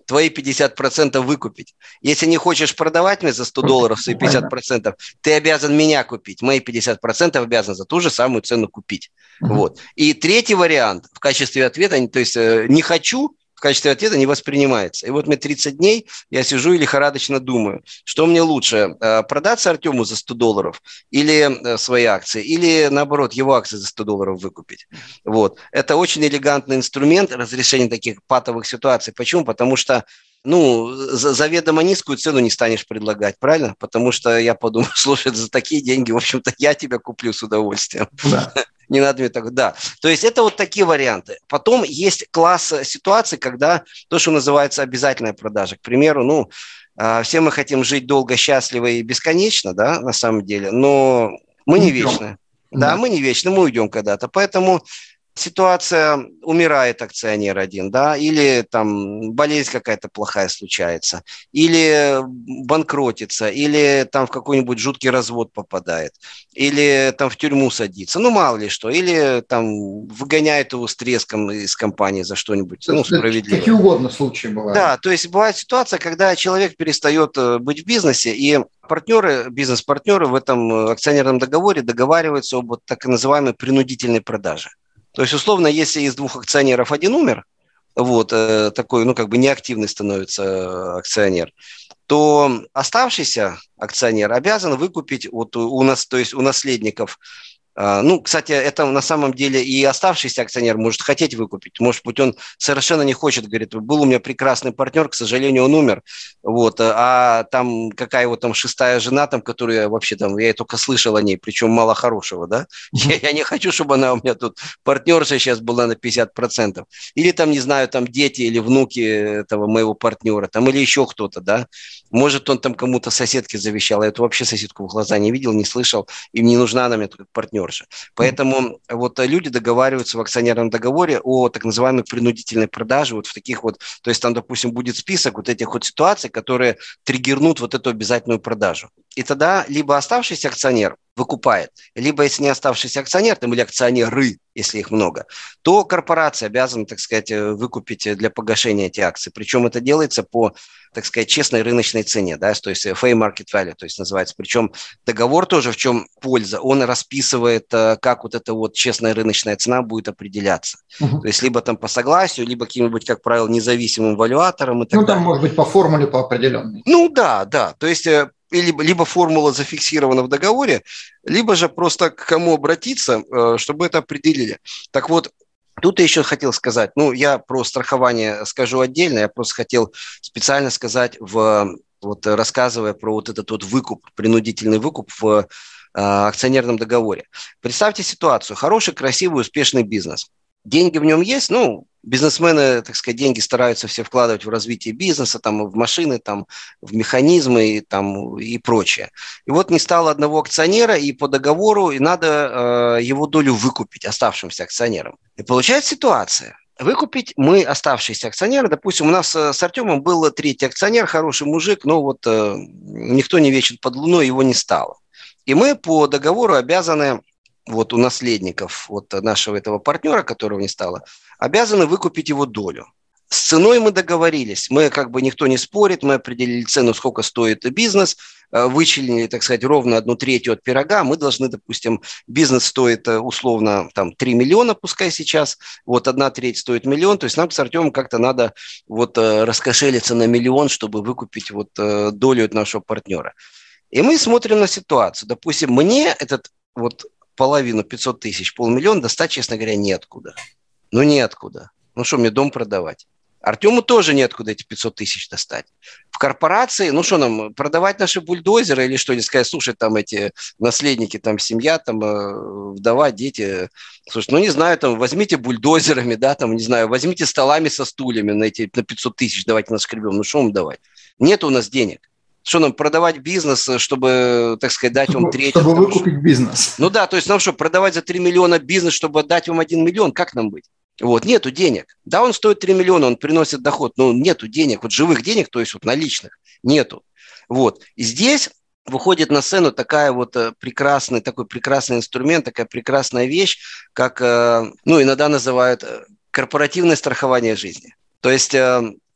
твои 50% выкупить. Если не хочешь продавать мне за 100 долларов свои 50%, ты обязан меня купить. Мои 50% обязан за ту же самую цену купить. Вот. И третий вариант в качестве ответа, то есть э, не хочу, в качестве ответа не воспринимается. И вот мне 30 дней, я сижу и лихорадочно думаю, что мне лучше, э, продаться Артему за 100 долларов или э, свои акции, или наоборот, его акции за 100 долларов выкупить. Вот. Это очень элегантный инструмент разрешения таких патовых ситуаций. Почему? Потому что ну, заведомо низкую цену не станешь предлагать, правильно? Потому что я подумал, слушай, за такие деньги, в общем-то, я тебя куплю с удовольствием. Да. Не надо мне так, да. То есть это вот такие варианты. Потом есть класс ситуаций, когда то, что называется обязательная продажа. К примеру, ну, а, все мы хотим жить долго, счастливо и бесконечно, да, на самом деле, но мы не вечны. Да, мы не вечны, мы уйдем когда-то. Поэтому ситуация, умирает акционер один, да, или там болезнь какая-то плохая случается, или банкротится, или там в какой-нибудь жуткий развод попадает, или там в тюрьму садится, ну мало ли что, или там выгоняет его с треском из компании за что-нибудь, ну, справедливо. Какие угодно случаи бывают. Да, то есть бывает ситуация, когда человек перестает э, быть в бизнесе, и партнеры, бизнес-партнеры в этом э, акционерном договоре договариваются об так называемой принудительной продаже. То есть, условно, если из двух акционеров один умер, вот, э, такой, ну, как бы неактивный становится э, акционер, то оставшийся акционер обязан выкупить вот у нас, то есть у наследников ну, кстати, это на самом деле и оставшийся акционер может хотеть выкупить. Может быть, он совершенно не хочет, говорит, был у меня прекрасный партнер, к сожалению, он умер. Вот, а там какая его там шестая жена, там, которую я вообще там, я только слышал о ней, причем мало хорошего, да? Я, я не хочу, чтобы она у меня тут партнерша сейчас была на 50%. Или там, не знаю, там дети или внуки этого моего партнера, там, или еще кто-то, да? Может, он там кому-то соседке завещал, я эту вообще соседку в глаза не видел, не слышал, им не нужна она мне как партнерша. Поэтому вот люди договариваются в акционерном договоре о так называемой принудительной продаже вот в таких вот, то есть там, допустим, будет список вот этих вот ситуаций, которые триггернут вот эту обязательную продажу. И тогда либо оставшийся акционер выкупает, либо если не оставшийся акционер, там или акционеры, если их много, то корпорация обязана, так сказать, выкупить для погашения эти акции. Причем это делается по так сказать, честной рыночной цене, да, то есть fair market value, то есть называется. Причем договор тоже в чем польза, он расписывает, э, как вот эта вот честная рыночная цена будет определяться. Uh-huh. То есть либо там по согласию, либо каким-нибудь, как правило, независимым валюатором и так Ну, там может быть по формуле, по определенной. Ну, да, да. То есть э, либо, либо формула зафиксирована в договоре, либо же просто к кому обратиться, э, чтобы это определили. Так вот, Тут я еще хотел сказать, ну, я про страхование скажу отдельно, я просто хотел специально сказать, в, вот рассказывая про вот этот вот выкуп, принудительный выкуп в э, акционерном договоре. Представьте ситуацию, хороший, красивый, успешный бизнес. Деньги в нем есть, ну, бизнесмены, так сказать, деньги стараются все вкладывать в развитие бизнеса, там, в машины, там, в механизмы и, там, и прочее. И вот не стало одного акционера, и по договору и надо э, его долю выкупить оставшимся акционерам. И получается ситуация. Выкупить мы оставшиеся акционеры, допустим, у нас э, с Артемом был третий акционер, хороший мужик, но вот э, никто не вечен под луной, его не стало. И мы по договору обязаны вот у наследников вот нашего этого партнера, которого не стало, обязаны выкупить его долю. С ценой мы договорились, мы как бы никто не спорит, мы определили цену, сколько стоит бизнес, э, вычленили, так сказать, ровно одну третью от пирога, мы должны, допустим, бизнес стоит э, условно там 3 миллиона, пускай сейчас, вот одна треть стоит миллион, то есть нам с Артемом как-то надо вот э, раскошелиться на миллион, чтобы выкупить вот долю от нашего партнера. И мы смотрим на ситуацию. Допустим, мне этот вот половину, 500 тысяч, полмиллиона достать, честно говоря, неоткуда. Ну, неоткуда. Ну, что, мне дом продавать? Артему тоже неоткуда эти 500 тысяч достать. В корпорации, ну что нам, продавать наши бульдозеры или что, или сказать, слушай, там эти наследники, там семья, там э, вдова, дети, слушай, ну не знаю, там возьмите бульдозерами, да, там, не знаю, возьмите столами со стульями на эти, на 500 тысяч, давайте наскребем, ну что вам давать? Нет у нас денег. Что нам продавать бизнес, чтобы, так сказать, дать вам треть? Чтобы выкупить бизнес. Ну да, то есть нам что, продавать за 3 миллиона бизнес, чтобы отдать вам 1 миллион? Как нам быть? Вот, нету денег. Да, он стоит 3 миллиона, он приносит доход, но нету денег, вот живых денег, то есть вот наличных, нету. Вот, и здесь выходит на сцену такая вот э, прекрасный, такой прекрасный инструмент, такая прекрасная вещь, как, э, ну, иногда называют э, корпоративное страхование жизни. То есть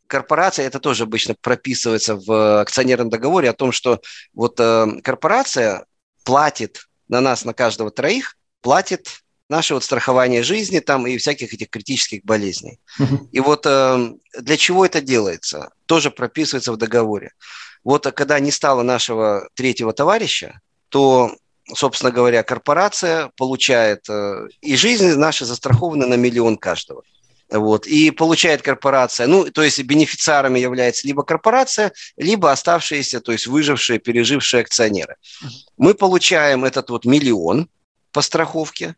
корпорация, это тоже обычно прописывается в акционерном договоре о том, что вот корпорация платит на нас, на каждого троих, платит наше вот страхование жизни там и всяких этих критических болезней. И вот э, для чего это делается? Тоже прописывается в договоре. Вот когда не стало нашего третьего товарища, то, собственно говоря, корпорация получает, э, и жизнь наша застрахована на миллион каждого. Вот. И получает корпорация, ну, то есть бенефициарами является либо корпорация, либо оставшиеся, то есть выжившие, пережившие акционеры. Мы получаем этот вот миллион по страховке,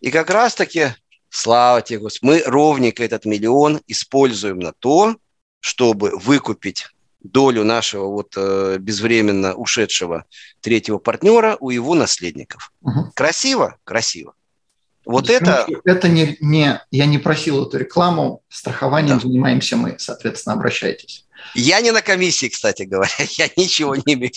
и как раз-таки, слава тебе, Господи, мы ровненько этот миллион используем на то, чтобы выкупить долю нашего вот э, безвременно ушедшего третьего партнера у его наследников. Угу. Красиво? Красиво. Вот это... Это не, не... Я не просил эту рекламу. Страхованием да. занимаемся мы. Соответственно, обращайтесь. Я не на комиссии, кстати говоря. Я ничего не имею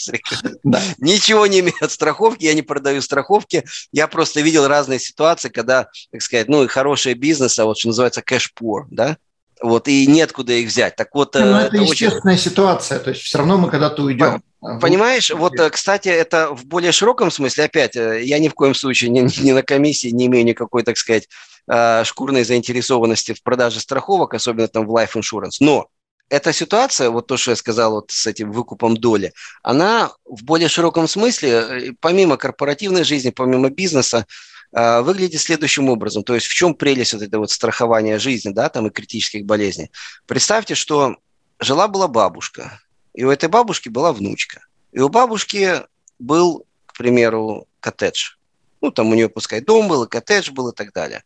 да. Ничего не имею от страховки. Я не продаю страховки. Я просто видел разные ситуации, когда, так сказать, ну, и хорошие бизнесы, а вот что называется кэш-пур, да, вот, и нет куда их взять. Так вот, ну, это, это естественная очень... ситуация, то есть все равно мы когда-то уйдем. Понимаешь, вот, э, кстати, это в более широком смысле, опять, э, я ни в коем случае ни, ни на комиссии не имею никакой, так сказать, э, шкурной заинтересованности в продаже страховок, особенно там в life insurance, но эта ситуация, вот то, что я сказал вот с этим выкупом доли, она в более широком смысле, помимо корпоративной жизни, помимо бизнеса, выглядит следующим образом. То есть в чем прелесть вот этого вот страхования жизни, да, там и критических болезней. Представьте, что жила-была бабушка, и у этой бабушки была внучка. И у бабушки был, к примеру, коттедж. Ну, там у нее, пускай, дом был, и коттедж был, и так далее.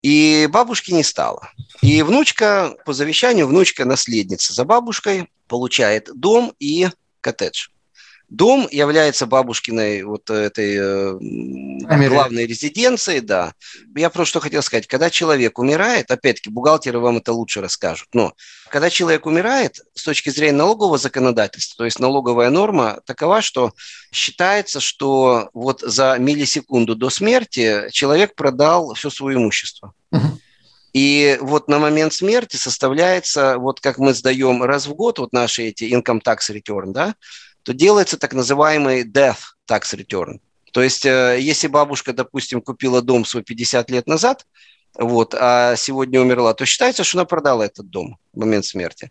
И бабушки не стало. И внучка, по завещанию, внучка наследница за бабушкой получает дом и коттедж. Дом является бабушкиной вот этой э, главной резиденцией, да. Я просто что хотел сказать, когда человек умирает, опять-таки бухгалтеры вам это лучше расскажут, но когда человек умирает, с точки зрения налогового законодательства, то есть налоговая норма такова, что считается, что вот за миллисекунду до смерти человек продал все свое имущество. И вот на момент смерти составляется, вот как мы сдаем раз в год, вот наши эти income tax return, да, то делается так называемый death tax return. То есть, э, если бабушка, допустим, купила дом свой 50 лет назад, вот, а сегодня умерла, то считается, что она продала этот дом в момент смерти.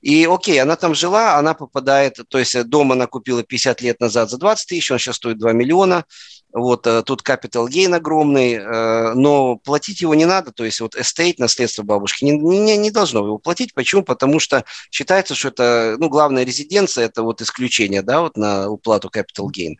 И окей, она там жила, она попадает, то есть дом она купила 50 лет назад за 20 тысяч, он сейчас стоит 2 миллиона, вот э, тут capital gain огромный, э, но платить его не надо, то есть вот estate, наследство бабушки, не, не, не должно его платить. Почему? Потому что считается, что это, ну, главная резиденция, это вот исключение, да, вот на уплату capital gain.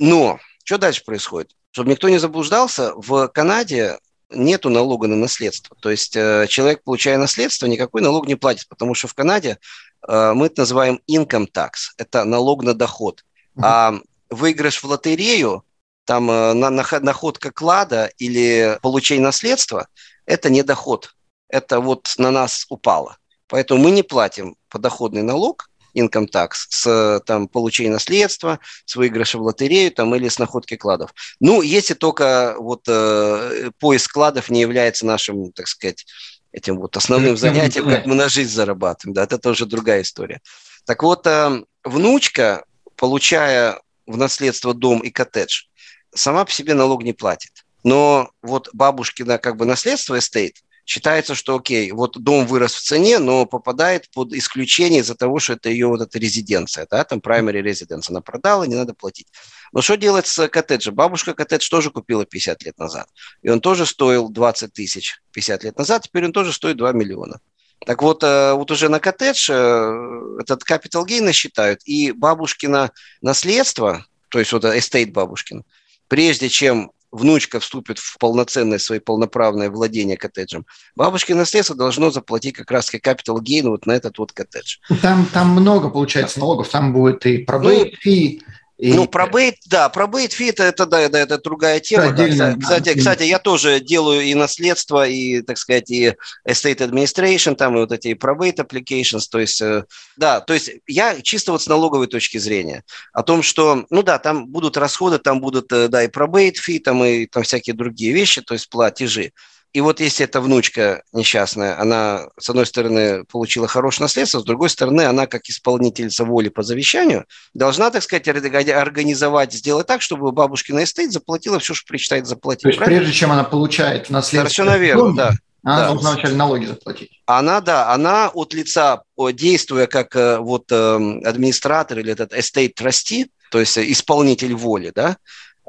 Но что дальше происходит? Чтобы никто не заблуждался, в Канаде нету налога на наследство. То есть э, человек, получая наследство, никакой налог не платит, потому что в Канаде мы это называем income tax, это налог на доход. А выигрыш в лотерею там э, на, находка клада или получение наследства – это не доход. Это вот на нас упало. Поэтому мы не платим подоходный налог, income tax, с там, получения наследства, с выигрыша в лотерею там, или с находки кладов. Ну, если только вот э, поиск кладов не является нашим, так сказать, этим вот основным занятием, как мы на жизнь зарабатываем, да, это тоже другая история. Так вот, э, внучка, получая в наследство дом и коттедж, сама по себе налог не платит. Но вот бабушкина как бы наследство estate, считается, что окей, вот дом вырос в цене, но попадает под исключение из-за того, что это ее вот эта резиденция, да, там primary residence, она продала, не надо платить. Но что делать с коттеджем? Бабушка коттедж тоже купила 50 лет назад, и он тоже стоил 20 тысяч 50 лет назад, теперь он тоже стоит 2 миллиона. Так вот, э, вот уже на коттедж э, этот capital gain считают, и бабушкина наследство, то есть вот estate бабушкин, прежде чем внучка вступит в полноценное свое полноправное владение коттеджем, бабушке наследство должно заплатить как раз capital gain вот на этот вот коттедж. Там, там много, получается, налогов. Там будет и probate ну, и... Ну, пробейт, да, пробейт фи это, это, да, это, это другая тема. Да, кстати, да. кстати, я тоже делаю и наследство, и, так сказать, и estate administration, там, и вот эти пробейт applications, то есть, э, да, то есть я чисто вот с налоговой точки зрения о том, что, ну да, там будут расходы, там будут, э, да, и пробейт фи, там, и там всякие другие вещи, то есть платежи. И вот если эта внучка несчастная, она, с одной стороны, получила хорошее наследство, с другой стороны, она, как исполнительница воли по завещанию, должна, так сказать, организовать, сделать так, чтобы бабушкина estate заплатила все, что причитает заплатить. То есть правильно? прежде чем она получает наследство, Совершенно верно, да. Она да. должна вначале налоги заплатить. Она, да, она от лица, действуя как э, вот эм, администратор или этот estate trustee, то есть исполнитель воли, да,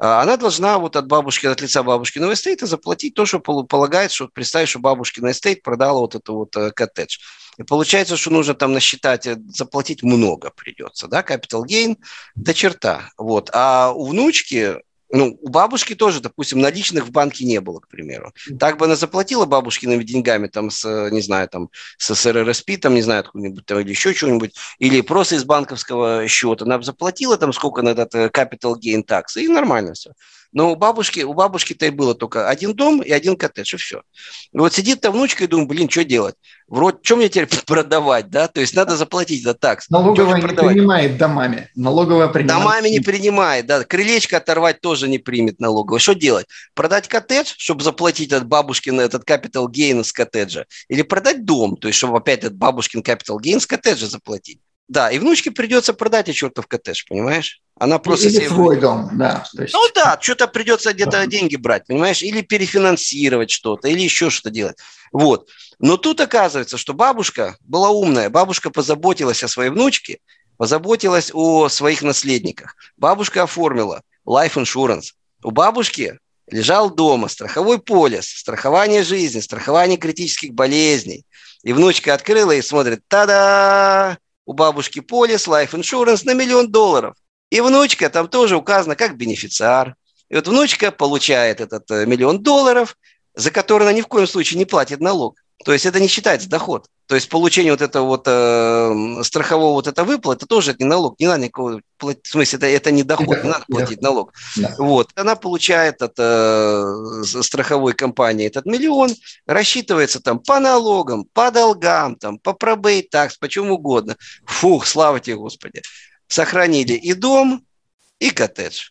она должна вот от бабушки, от лица бабушкиного estate а заплатить то, что полагает, что представь, что бабушкин estate продала вот эту вот э, коттедж. И получается, что нужно там насчитать, э, заплатить много придется, да, capital gain до черта. Вот. А у внучки ну, у бабушки тоже, допустим, наличных в банке не было, к примеру. Так бы она заплатила бабушкиными деньгами, там, с, не знаю, там, с СРРСП, там, не знаю, откуда-нибудь, там, или еще что-нибудь, или просто из банковского счета. Она бы заплатила там сколько на этот э, capital gain tax, и нормально все. Но у бабушки, у бабушки-то и было только один дом и один коттедж, и все. И вот сидит та внучка и думает, блин, что делать? Вроде, что мне теперь продавать, да? То есть надо заплатить за такс. Налоговая не принимает домами. Налоговая принимает. Домами не принимает, да. Крылечко оторвать тоже не примет налоговая. Что делать? Продать коттедж, чтобы заплатить от бабушкина этот capital gain с коттеджа? Или продать дом, то есть чтобы опять этот бабушкин capital gain с коттеджа заплатить? Да, и внучке придется продать и чертов коттедж, понимаешь? Она просто Или себе... свой дом, да. Есть... Ну да, что-то придется где-то деньги брать, понимаешь? Или перефинансировать что-то, или еще что-то делать. Вот. Но тут оказывается, что бабушка была умная. Бабушка позаботилась о своей внучке, позаботилась о своих наследниках. Бабушка оформила life insurance. У бабушки лежал дома страховой полис, страхование жизни, страхование критических болезней. И внучка открыла и смотрит, та-да, у бабушки полис, life insurance на миллион долларов. И внучка там тоже указана как бенефициар. И вот внучка получает этот э, миллион долларов, за который она ни в коем случае не платит налог. То есть это не считается доход. То есть получение вот этого вот э, страхового вот этого выплаты тоже это не налог, не надо никакого платить, в смысле это, это не доход, да, не надо платить да. налог. Да. Вот, она получает от э, страховой компании этот миллион, рассчитывается там по налогам, по долгам, там, по пробей такс, по чему угодно. Фух, слава тебе, Господи. Сохранили и дом, и коттедж.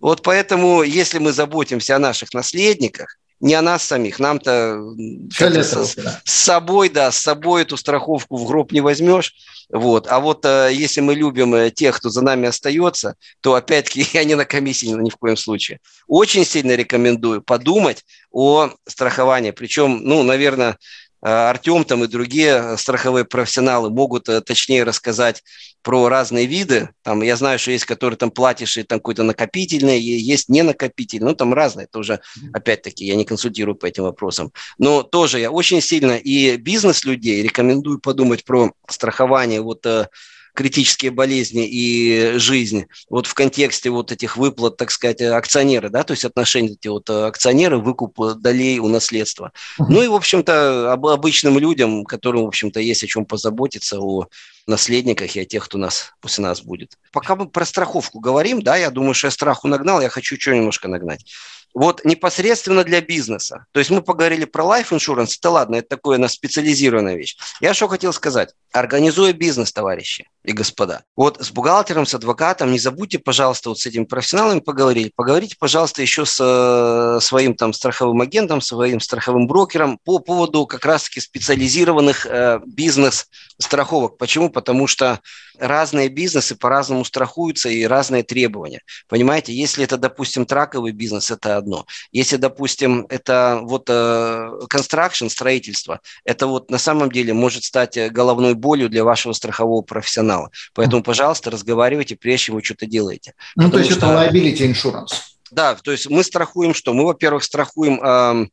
Вот поэтому, если мы заботимся о наших наследниках, не о нас самих. Нам-то с, с собой, да, с собой эту страховку в гроб не возьмешь. Вот. А вот э, если мы любим э, тех, кто за нами остается, то опять-таки я не на комиссии ни в коем случае. Очень сильно рекомендую подумать о страховании. Причем, ну, наверное, Артем там и другие страховые профессионалы могут э, точнее рассказать про разные виды. Там, я знаю, что есть, которые там платишь, и там какой-то накопительный, есть не накопительный, ну там разные, это уже, опять-таки, я не консультирую по этим вопросам. Но тоже я очень сильно и бизнес-людей рекомендую подумать про страхование вот э, критические болезни и жизнь вот в контексте вот этих выплат, так сказать, акционеры, да, то есть отношения эти вот э, акционеры, выкуп долей у наследства. Ну и, в общем-то, об, обычным людям, которым, в общем-то, есть о чем позаботиться, о наследниках и о тех, кто нас после нас будет. Пока мы про страховку говорим, да, я думаю, что я страху нагнал, я хочу что немножко нагнать. Вот непосредственно для бизнеса. То есть мы поговорили про life insurance, это ладно, это такое на специализированная вещь. Я что хотел сказать. Организуя бизнес, товарищи и господа, вот с бухгалтером, с адвокатом, не забудьте, пожалуйста, вот с этими профессионалами поговорить. Поговорите, пожалуйста, еще с э, своим там страховым агентом, своим страховым брокером по поводу как раз-таки специализированных э, бизнес-страховок. Почему? Потому что разные бизнесы по-разному страхуются и разные требования. Понимаете, если это, допустим, траковый бизнес, это одно. Если, допустим, это вот э, construction, строительство, это вот на самом деле может стать э, головной болью для вашего страхового профессионала. Поэтому, пожалуйста, разговаривайте, прежде чем вы что-то делаете. Ну, Потому то есть что... это liability insurance. Да, то есть мы страхуем что? Мы, во-первых, страхуем э,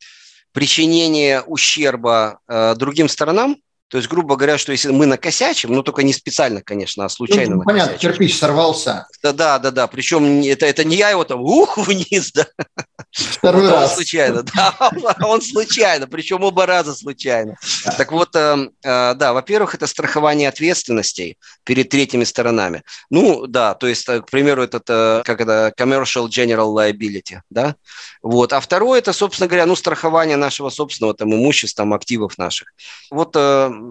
причинение ущерба э, другим сторонам, то есть, грубо говоря, что если мы накосячим, ну только не специально, конечно, а случайно ну, Понятно, накосячим. кирпич сорвался. Да, да, да, да. Причем это, это не я его там ух вниз, да. Второй вот раз. Он случайно, да, он случайно, причем оба раза случайно. Так вот, э, э, да, во-первых, это страхование ответственностей перед третьими сторонами. Ну, да, то есть, э, к примеру, этот, как это, commercial general liability, да. Вот. А второе, это, собственно говоря, ну, страхование нашего собственного там имущества, там, активов наших. Вот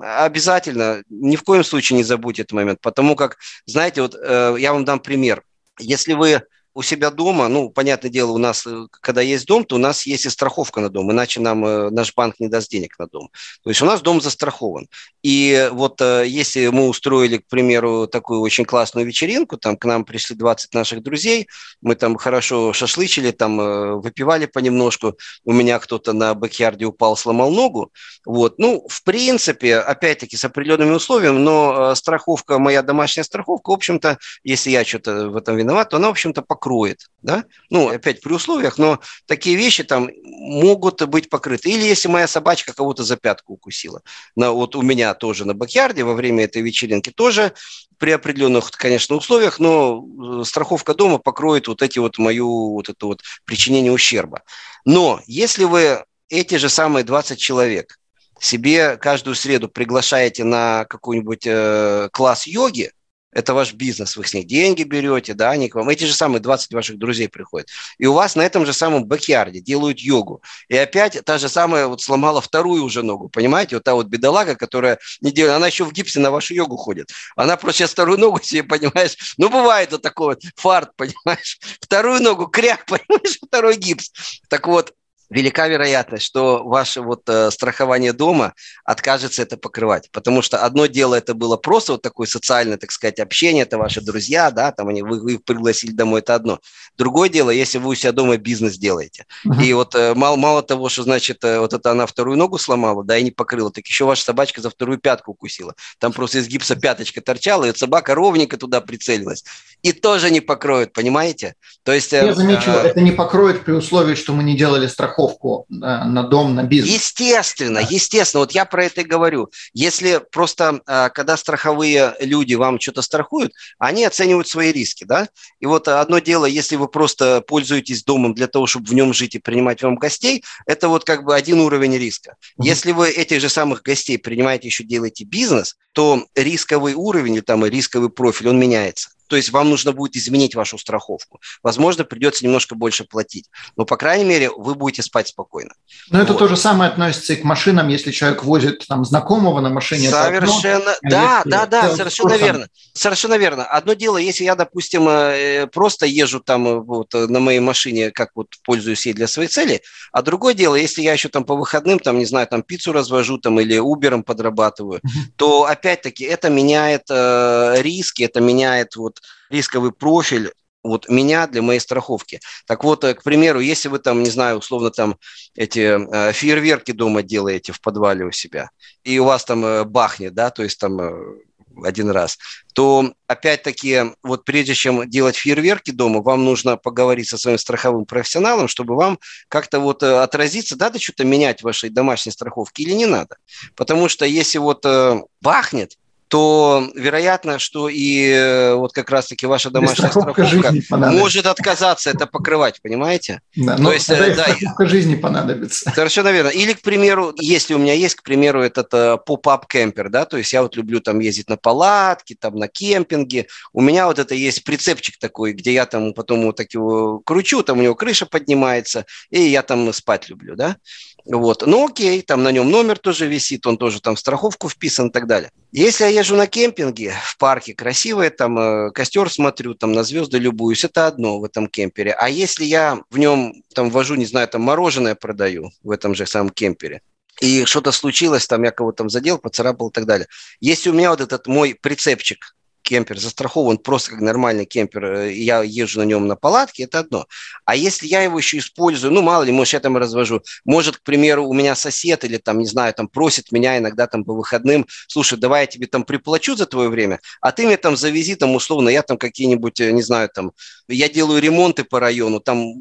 обязательно, ни в коем случае не забудьте этот момент, потому как, знаете, вот э, я вам дам пример. Если вы у себя дома, ну, понятное дело, у нас, э, когда есть дом, то у нас есть и страховка на дом, иначе нам э, наш банк не даст денег на дом. То есть у нас дом застрахован. И вот э, если мы устроили, к примеру, такую очень классную вечеринку, там к нам пришли 20 наших друзей, мы там хорошо шашлычили, там выпивали понемножку, у меня кто-то на бэкьярде упал, сломал ногу, вот. Ну, в принципе, опять-таки, с определенными условиями, но страховка, моя домашняя страховка, в общем-то, если я что-то в этом виноват, то она, в общем-то, покроет покроет, да? Ну, опять при условиях, но такие вещи там могут быть покрыты. Или если моя собачка кого-то за пятку укусила. На, вот у меня тоже на бакьярде во время этой вечеринки тоже при определенных, конечно, условиях, но э, страховка дома покроет вот эти вот мою вот это вот причинение ущерба. Но если вы эти же самые 20 человек себе каждую среду приглашаете на какой-нибудь э, класс йоги, это ваш бизнес, вы с них деньги берете, да, они к вам, эти же самые 20 ваших друзей приходят, и у вас на этом же самом бэкьярде делают йогу, и опять та же самая вот сломала вторую уже ногу, понимаете, вот та вот бедолага, которая не делает, она еще в гипсе на вашу йогу ходит, она просто сейчас вторую ногу себе, понимаешь, ну, бывает вот такой вот фарт, понимаешь, вторую ногу, кряк, понимаешь, второй гипс, так вот, велика вероятность, что ваше вот э, страхование дома откажется это покрывать. Потому что одно дело это было просто вот такое социальное, так сказать, общение, это ваши друзья, да, там они, вы, вы их пригласили домой, это одно. Другое дело, если вы у себя дома бизнес делаете. Uh-huh. И вот э, мало, мало того, что, значит, э, вот это она вторую ногу сломала, да, и не покрыла, так еще ваша собачка за вторую пятку укусила. Там просто из гипса пяточка торчала, и вот собака ровненько туда прицелилась. И тоже не покроют, понимаете? То есть... Я замечу, э, это не покроет при условии, что мы не делали страховку страховку на дом, на бизнес. Естественно, естественно. Вот я про это и говорю. Если просто, а, когда страховые люди вам что-то страхуют, они оценивают свои риски, да? И вот одно дело, если вы просто пользуетесь домом для того, чтобы в нем жить и принимать вам гостей, это вот как бы один уровень риска. Если вы этих же самых гостей принимаете, еще делаете бизнес, то рисковый уровень или там рисковый профиль, он меняется. То есть вам нужно будет изменить вашу страховку. Возможно, придется немножко больше платить. Но, по крайней мере, вы будете спать спокойно. Но вот. это то же самое относится и к машинам, если человек возит там знакомого на машине. Совершенно, одно, да, а да, да, совершенно курсом. верно. Совершенно верно. Одно дело, если я, допустим, э, просто езжу там э, вот э, на моей машине, как вот пользуюсь ей для своей цели, а другое дело, если я еще там по выходным, там, не знаю, там пиццу развожу там или Uber подрабатываю, то опять-таки это меняет э, риски, это меняет вот рисковый профиль вот меня для моей страховки. Так вот, к примеру, если вы там, не знаю, условно там эти э, фейерверки дома делаете в подвале у себя, и у вас там э, бахнет, да, то есть там э, один раз, то опять-таки вот прежде чем делать фейерверки дома, вам нужно поговорить со своим страховым профессионалом, чтобы вам как-то вот э, отразиться, надо что-то менять в вашей домашней страховке или не надо. Потому что если вот э, бахнет, то вероятно, что и э, вот как раз-таки ваша домашняя страховка, страховка может отказаться это покрывать, понимаете? Да, то есть, да, страховка жизни понадобится. Совершенно верно. Или, к примеру, если у меня есть, к примеру, этот э, поп-ап кемпер, да, то есть я вот люблю там ездить на палатке, там на кемпинге, у меня вот это есть прицепчик такой, где я там потом вот так его кручу, там у него крыша поднимается, и я там спать люблю, да. Вот. Ну окей, там на нем номер тоже висит, он тоже там страховку вписан и так далее. Если я езжу на кемпинге в парке, красивое, там э, костер смотрю, там на звезды любуюсь, это одно в этом кемпере. А если я в нем там вожу, не знаю, там мороженое продаю в этом же самом кемпере, и что-то случилось, там я кого-то там задел, поцарапал и так далее. Если у меня вот этот мой прицепчик кемпер застрахован просто как нормальный кемпер, э, я езжу на нем на палатке, это одно. А если я его еще использую, ну, мало ли, может, я там развожу, может, к примеру, у меня сосед или там, не знаю, там просит меня иногда там по выходным, слушай, давай я тебе там приплачу за твое время, а ты мне там завези, там, условно, я там какие-нибудь, э, не знаю, там, я делаю ремонты по району, там,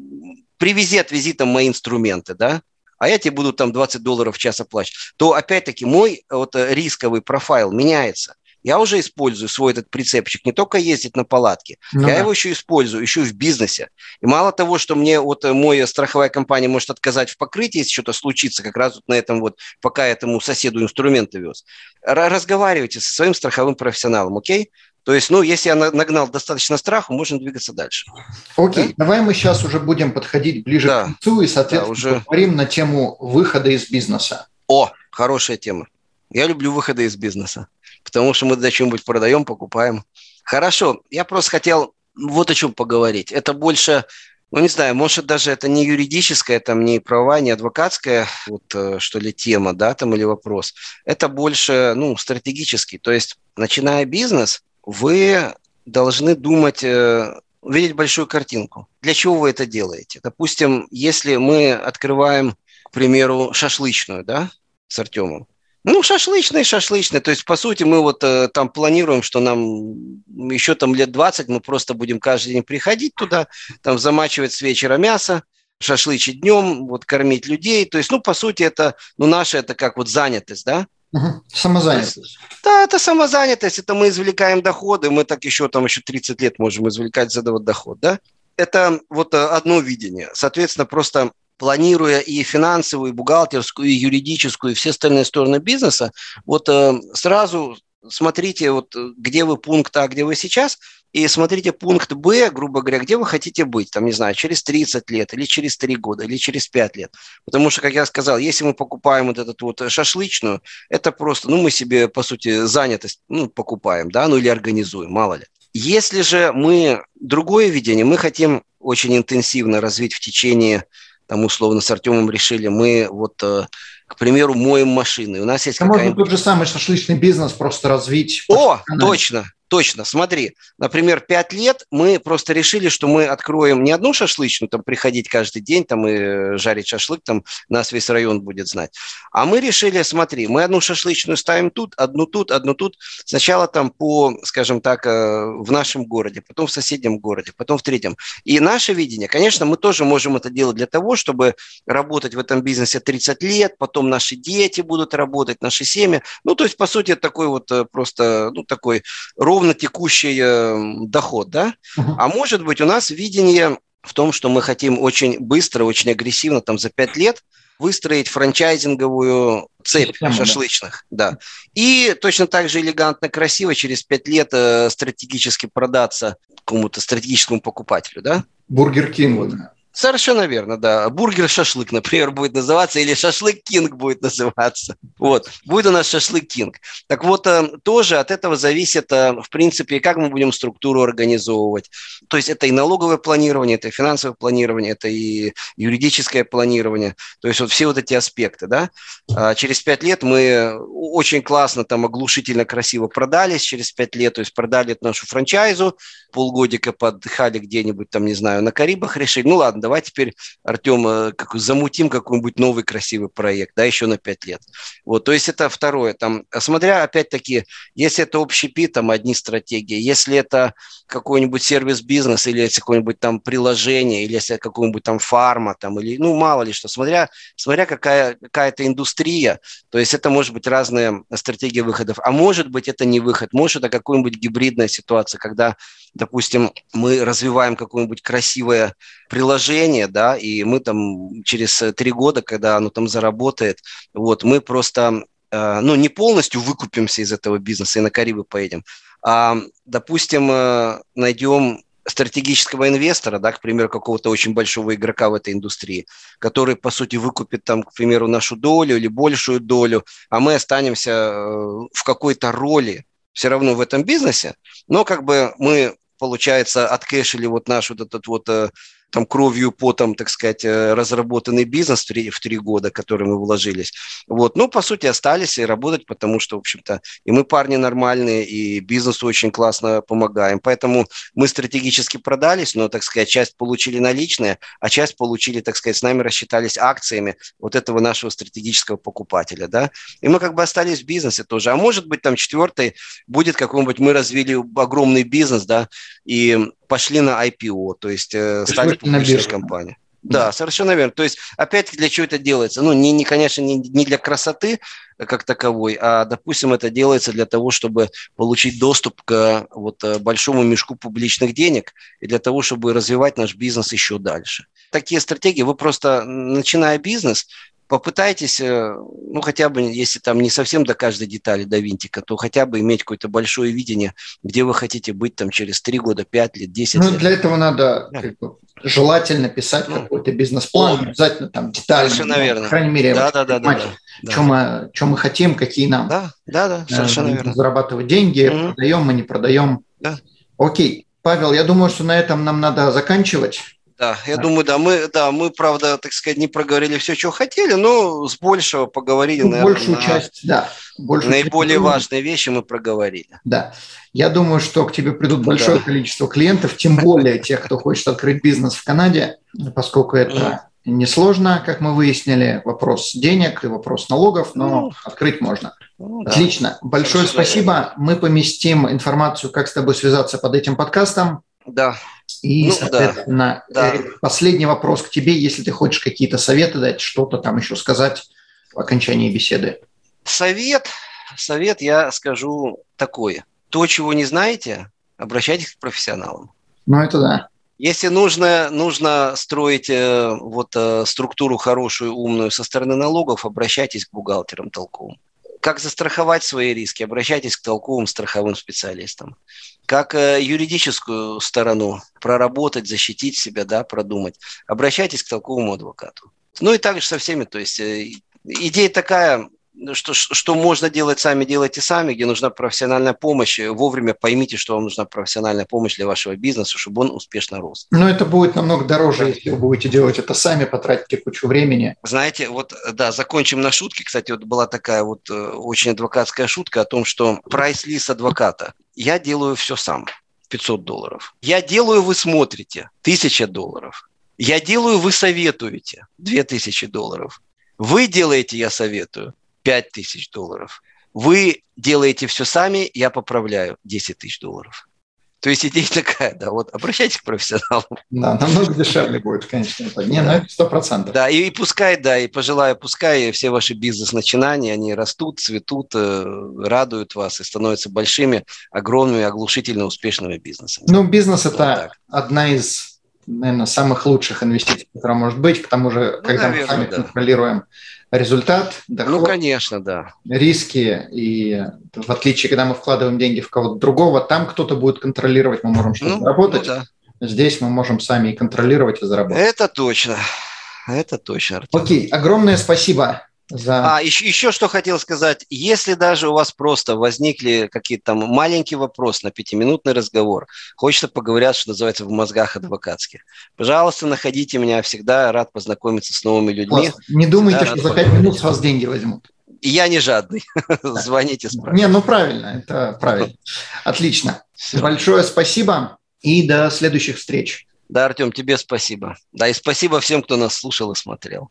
привези, отвези там мои инструменты, да, а я тебе буду там 20 долларов в час оплачивать, то опять-таки мой вот э, рисковый профайл меняется я уже использую свой этот прицепчик не только ездить на палатке, ну, я да. его еще использую, еще и в бизнесе. И мало того, что мне вот э, моя страховая компания может отказать в покрытии, если что-то случится, как раз вот на этом вот, пока этому соседу инструменты вез. Разговаривайте со своим страховым профессионалом, окей? То есть, ну, если я нагнал достаточно страху, можно двигаться дальше. Окей, да? давай мы сейчас уже будем подходить ближе да. к концу и, соответственно, да, уже... поговорим на тему выхода из бизнеса. О, хорошая тема. Я люблю выходы из бизнеса потому что мы зачем-нибудь продаем, покупаем. Хорошо, я просто хотел вот о чем поговорить. Это больше ну, не знаю, может, даже это не юридическая, там, не правовая, не адвокатская, вот, э, что ли, тема, да, там, или вопрос. Это больше, ну, стратегический. То есть, начиная бизнес, вы должны думать, э, видеть большую картинку. Для чего вы это делаете? Допустим, если мы открываем, к примеру, шашлычную, да, с Артемом, ну, шашлычный, шашлычный. То есть, по сути, мы вот э, там планируем, что нам еще там лет 20 мы просто будем каждый день приходить туда, там замачивать с вечера мясо, шашлычить днем, вот кормить людей. То есть, ну, по сути, это, ну, наша это как вот занятость, да? Угу. Самозанятость. Есть, да, это самозанятость, это мы извлекаем доходы, мы так еще там еще 30 лет можем извлекать за вот доход, да? Это вот э, одно видение. Соответственно, просто планируя и финансовую, и бухгалтерскую, и юридическую, и все остальные стороны бизнеса, вот э, сразу смотрите, вот где вы пункт А, где вы сейчас, и смотрите пункт Б, грубо говоря, где вы хотите быть, там, не знаю, через 30 лет, или через 3 года, или через 5 лет. Потому что, как я сказал, если мы покупаем вот эту вот шашлычную, это просто, ну, мы себе, по сути, занятость, ну, покупаем, да, ну, или организуем, мало ли. Если же мы другое видение, мы хотим очень интенсивно развить в течение там условно с Артемом решили, мы вот, э, к примеру, моем машины. У нас есть какая-нибудь... Можно тот же самый шашлычный бизнес просто развить. О, точно, Точно, смотри, например, пять лет мы просто решили, что мы откроем не одну шашлычную, там приходить каждый день там и жарить шашлык, там нас весь район будет знать, а мы решили, смотри, мы одну шашлычную ставим тут, одну тут, одну тут, сначала там по, скажем так, э, в нашем городе, потом в соседнем городе, потом в третьем. И наше видение, конечно, мы тоже можем это делать для того, чтобы работать в этом бизнесе 30 лет, потом наши дети будут работать, наши семьи. Ну, то есть, по сути, такой вот э, просто, ну, такой роль ровно текущий э, доход, да? А может быть, у нас видение в том, что мы хотим очень быстро, очень агрессивно, там за пять лет выстроить франчайзинговую цепь Система, шашлычных, да. да. И точно так же элегантно, красиво через пять лет э, стратегически продаться какому-то стратегическому покупателю, да? Burger King. Совершенно верно, да. Бургер-шашлык, например, будет называться, или шашлык-кинг будет называться. Вот, будет у нас шашлык-кинг. Так вот, э, тоже от этого зависит, э, в принципе, как мы будем структуру организовывать. То есть это и налоговое планирование, это и финансовое планирование, это и юридическое планирование. То есть вот все вот эти аспекты, да. А через пять лет мы очень классно, там, оглушительно красиво продались через пять лет, то есть продали нашу франчайзу, полгодика подыхали где-нибудь там, не знаю, на Карибах решили, ну ладно, давай теперь, Артем, э, как, замутим какой-нибудь новый красивый проект, да, еще на пять лет. Вот, то есть это второе. Там, смотря, опять-таки, если это общий пи, там одни стратегии. Если это какой-нибудь сервис-бизнес или если какое-нибудь там приложение, или если какой-нибудь там фарма, там, или, ну, мало ли что, смотря, смотря какая, какая-то индустрия, то есть это может быть разные стратегии выходов, а может быть это не выход, может это какая-нибудь гибридная ситуация, когда допустим, мы развиваем какое-нибудь красивое приложение, да, и мы там через три года, когда оно там заработает, вот, мы просто, э, ну, не полностью выкупимся из этого бизнеса и на Карибы поедем, а, допустим, э, найдем стратегического инвестора, да, к примеру, какого-то очень большого игрока в этой индустрии, который, по сути, выкупит там, к примеру, нашу долю или большую долю, а мы останемся э, в какой-то роли все равно в этом бизнесе, но как бы мы получается, откэшили вот наш вот этот вот э, там кровью, потом, так сказать, э, разработанный бизнес в три, в три года, который мы вложились. Вот. Ну, по сути, остались и работать, потому что, в общем-то, и мы парни нормальные, и бизнесу очень классно помогаем. Поэтому мы стратегически продались, но, так сказать, часть получили наличные, а часть получили, так сказать, с нами рассчитались акциями вот этого нашего стратегического покупателя, да. И мы как бы остались в бизнесе тоже. А может быть, там четвертый будет какой-нибудь, мы развили огромный бизнес, да, и пошли на IPO, то есть э, стали публичной компанией. Да, совершенно верно. То есть, опять для чего это делается? Ну, не, не конечно, не, не для красоты как таковой, а, допустим, это делается для того, чтобы получить доступ к вот э, большому мешку публичных денег и для того, чтобы развивать наш бизнес еще дальше. Такие стратегии, вы просто, начиная бизнес, попытайтесь, э, ну, хотя бы, если там не совсем до каждой детали, до винтика, то хотя бы иметь какое-то большое видение, где вы хотите быть там через 3 года, 5 лет, 10 ну, лет. для этого надо да. как бы, желательно писать ну, какой-то бизнес-план, О, обязательно там детально. Совершенно верно. По крайней мере, да, да, да, да, да, что, мы, что мы хотим, какие нам. Да, да, да, совершенно э, верно. Зарабатывать деньги, угу. продаем мы, не продаем. Да. Окей. Павел, я думаю, что на этом нам надо заканчивать. Да, я да. думаю, да, мы, да, мы, правда, так сказать, не проговорили все, что хотели, но с большего поговорили, ну, наверное, большую на... часть, да. Большую наиболее часть, важные вещи мы проговорили. Да, я думаю, что к тебе придут большое да. количество клиентов, тем более тех, кто хочет открыть бизнес в Канаде, поскольку это несложно, как мы выяснили, вопрос денег и вопрос налогов, но ну, открыть можно. Ну, Отлично. Да. Большое спасибо. Мы поместим информацию, как с тобой связаться под этим подкастом. Да. И, ну, соответственно, да. Да. последний вопрос к тебе, если ты хочешь какие-то советы дать, что-то там еще сказать в окончании беседы. Совет, совет я скажу такое. То, чего не знаете, обращайтесь к профессионалам. Ну, это да. Если нужно, нужно строить э, вот э, структуру хорошую, умную со стороны налогов, обращайтесь к бухгалтерам толковым. Как застраховать свои риски, обращайтесь к толковым страховым специалистам. Как э, юридическую сторону проработать, защитить себя, да, продумать, обращайтесь к толковому адвокату. Ну и также со всеми, то есть э, идея такая, что, что можно делать сами, делайте сами, где нужна профессиональная помощь. Вовремя поймите, что вам нужна профессиональная помощь для вашего бизнеса, чтобы он успешно рос. Но это будет намного дороже, да. если вы будете делать это сами, потратите кучу времени. Знаете, вот, да, закончим на шутке. Кстати, вот была такая вот э, очень адвокатская шутка о том, что прайс-лист адвоката. Я делаю все сам. 500 долларов. Я делаю, вы смотрите. 1000 долларов. Я делаю, вы советуете. 2000 долларов. Вы делаете, я советую. 5 тысяч долларов. Вы делаете все сами, я поправляю 10 тысяч долларов. То есть идея такая, да, вот обращайтесь к профессионалам. Да, намного дешевле будет, конечно. Не, ну это сто процентов. Да, и, и пускай, да, и пожелаю, пускай все ваши бизнес-начинания, они растут, цветут, э, радуют вас и становятся большими, огромными, оглушительно успешными бизнесами. Ну, бизнес – это одна из, наверное, самых лучших инвестиций, которая может быть. К тому же, ну, когда наверное, мы сами да. контролируем результат, доход, ну, конечно, да. риски. И в отличие, когда мы вкладываем деньги в кого-то другого, там кто-то будет контролировать, мы можем что-то ну, заработать. Ну, да. Здесь мы можем сами и контролировать, и заработать. Это точно. Это точно. Артем. Окей, огромное спасибо за... А, еще, еще что хотел сказать. Если даже у вас просто возникли какие-то там маленькие вопросы на пятиминутный разговор, хочется поговорить, что называется, в мозгах адвокатских, пожалуйста, находите меня. Всегда рад познакомиться с новыми людьми. Классно. Не думайте, всегда что за пять минут с вас деньги возьмут. Я не жадный. Звоните, спрашивайте. Не, ну правильно, это правильно. Отлично. Большое спасибо и до следующих встреч. Да, Артем, тебе спасибо. Да, и спасибо всем, кто нас слушал и смотрел.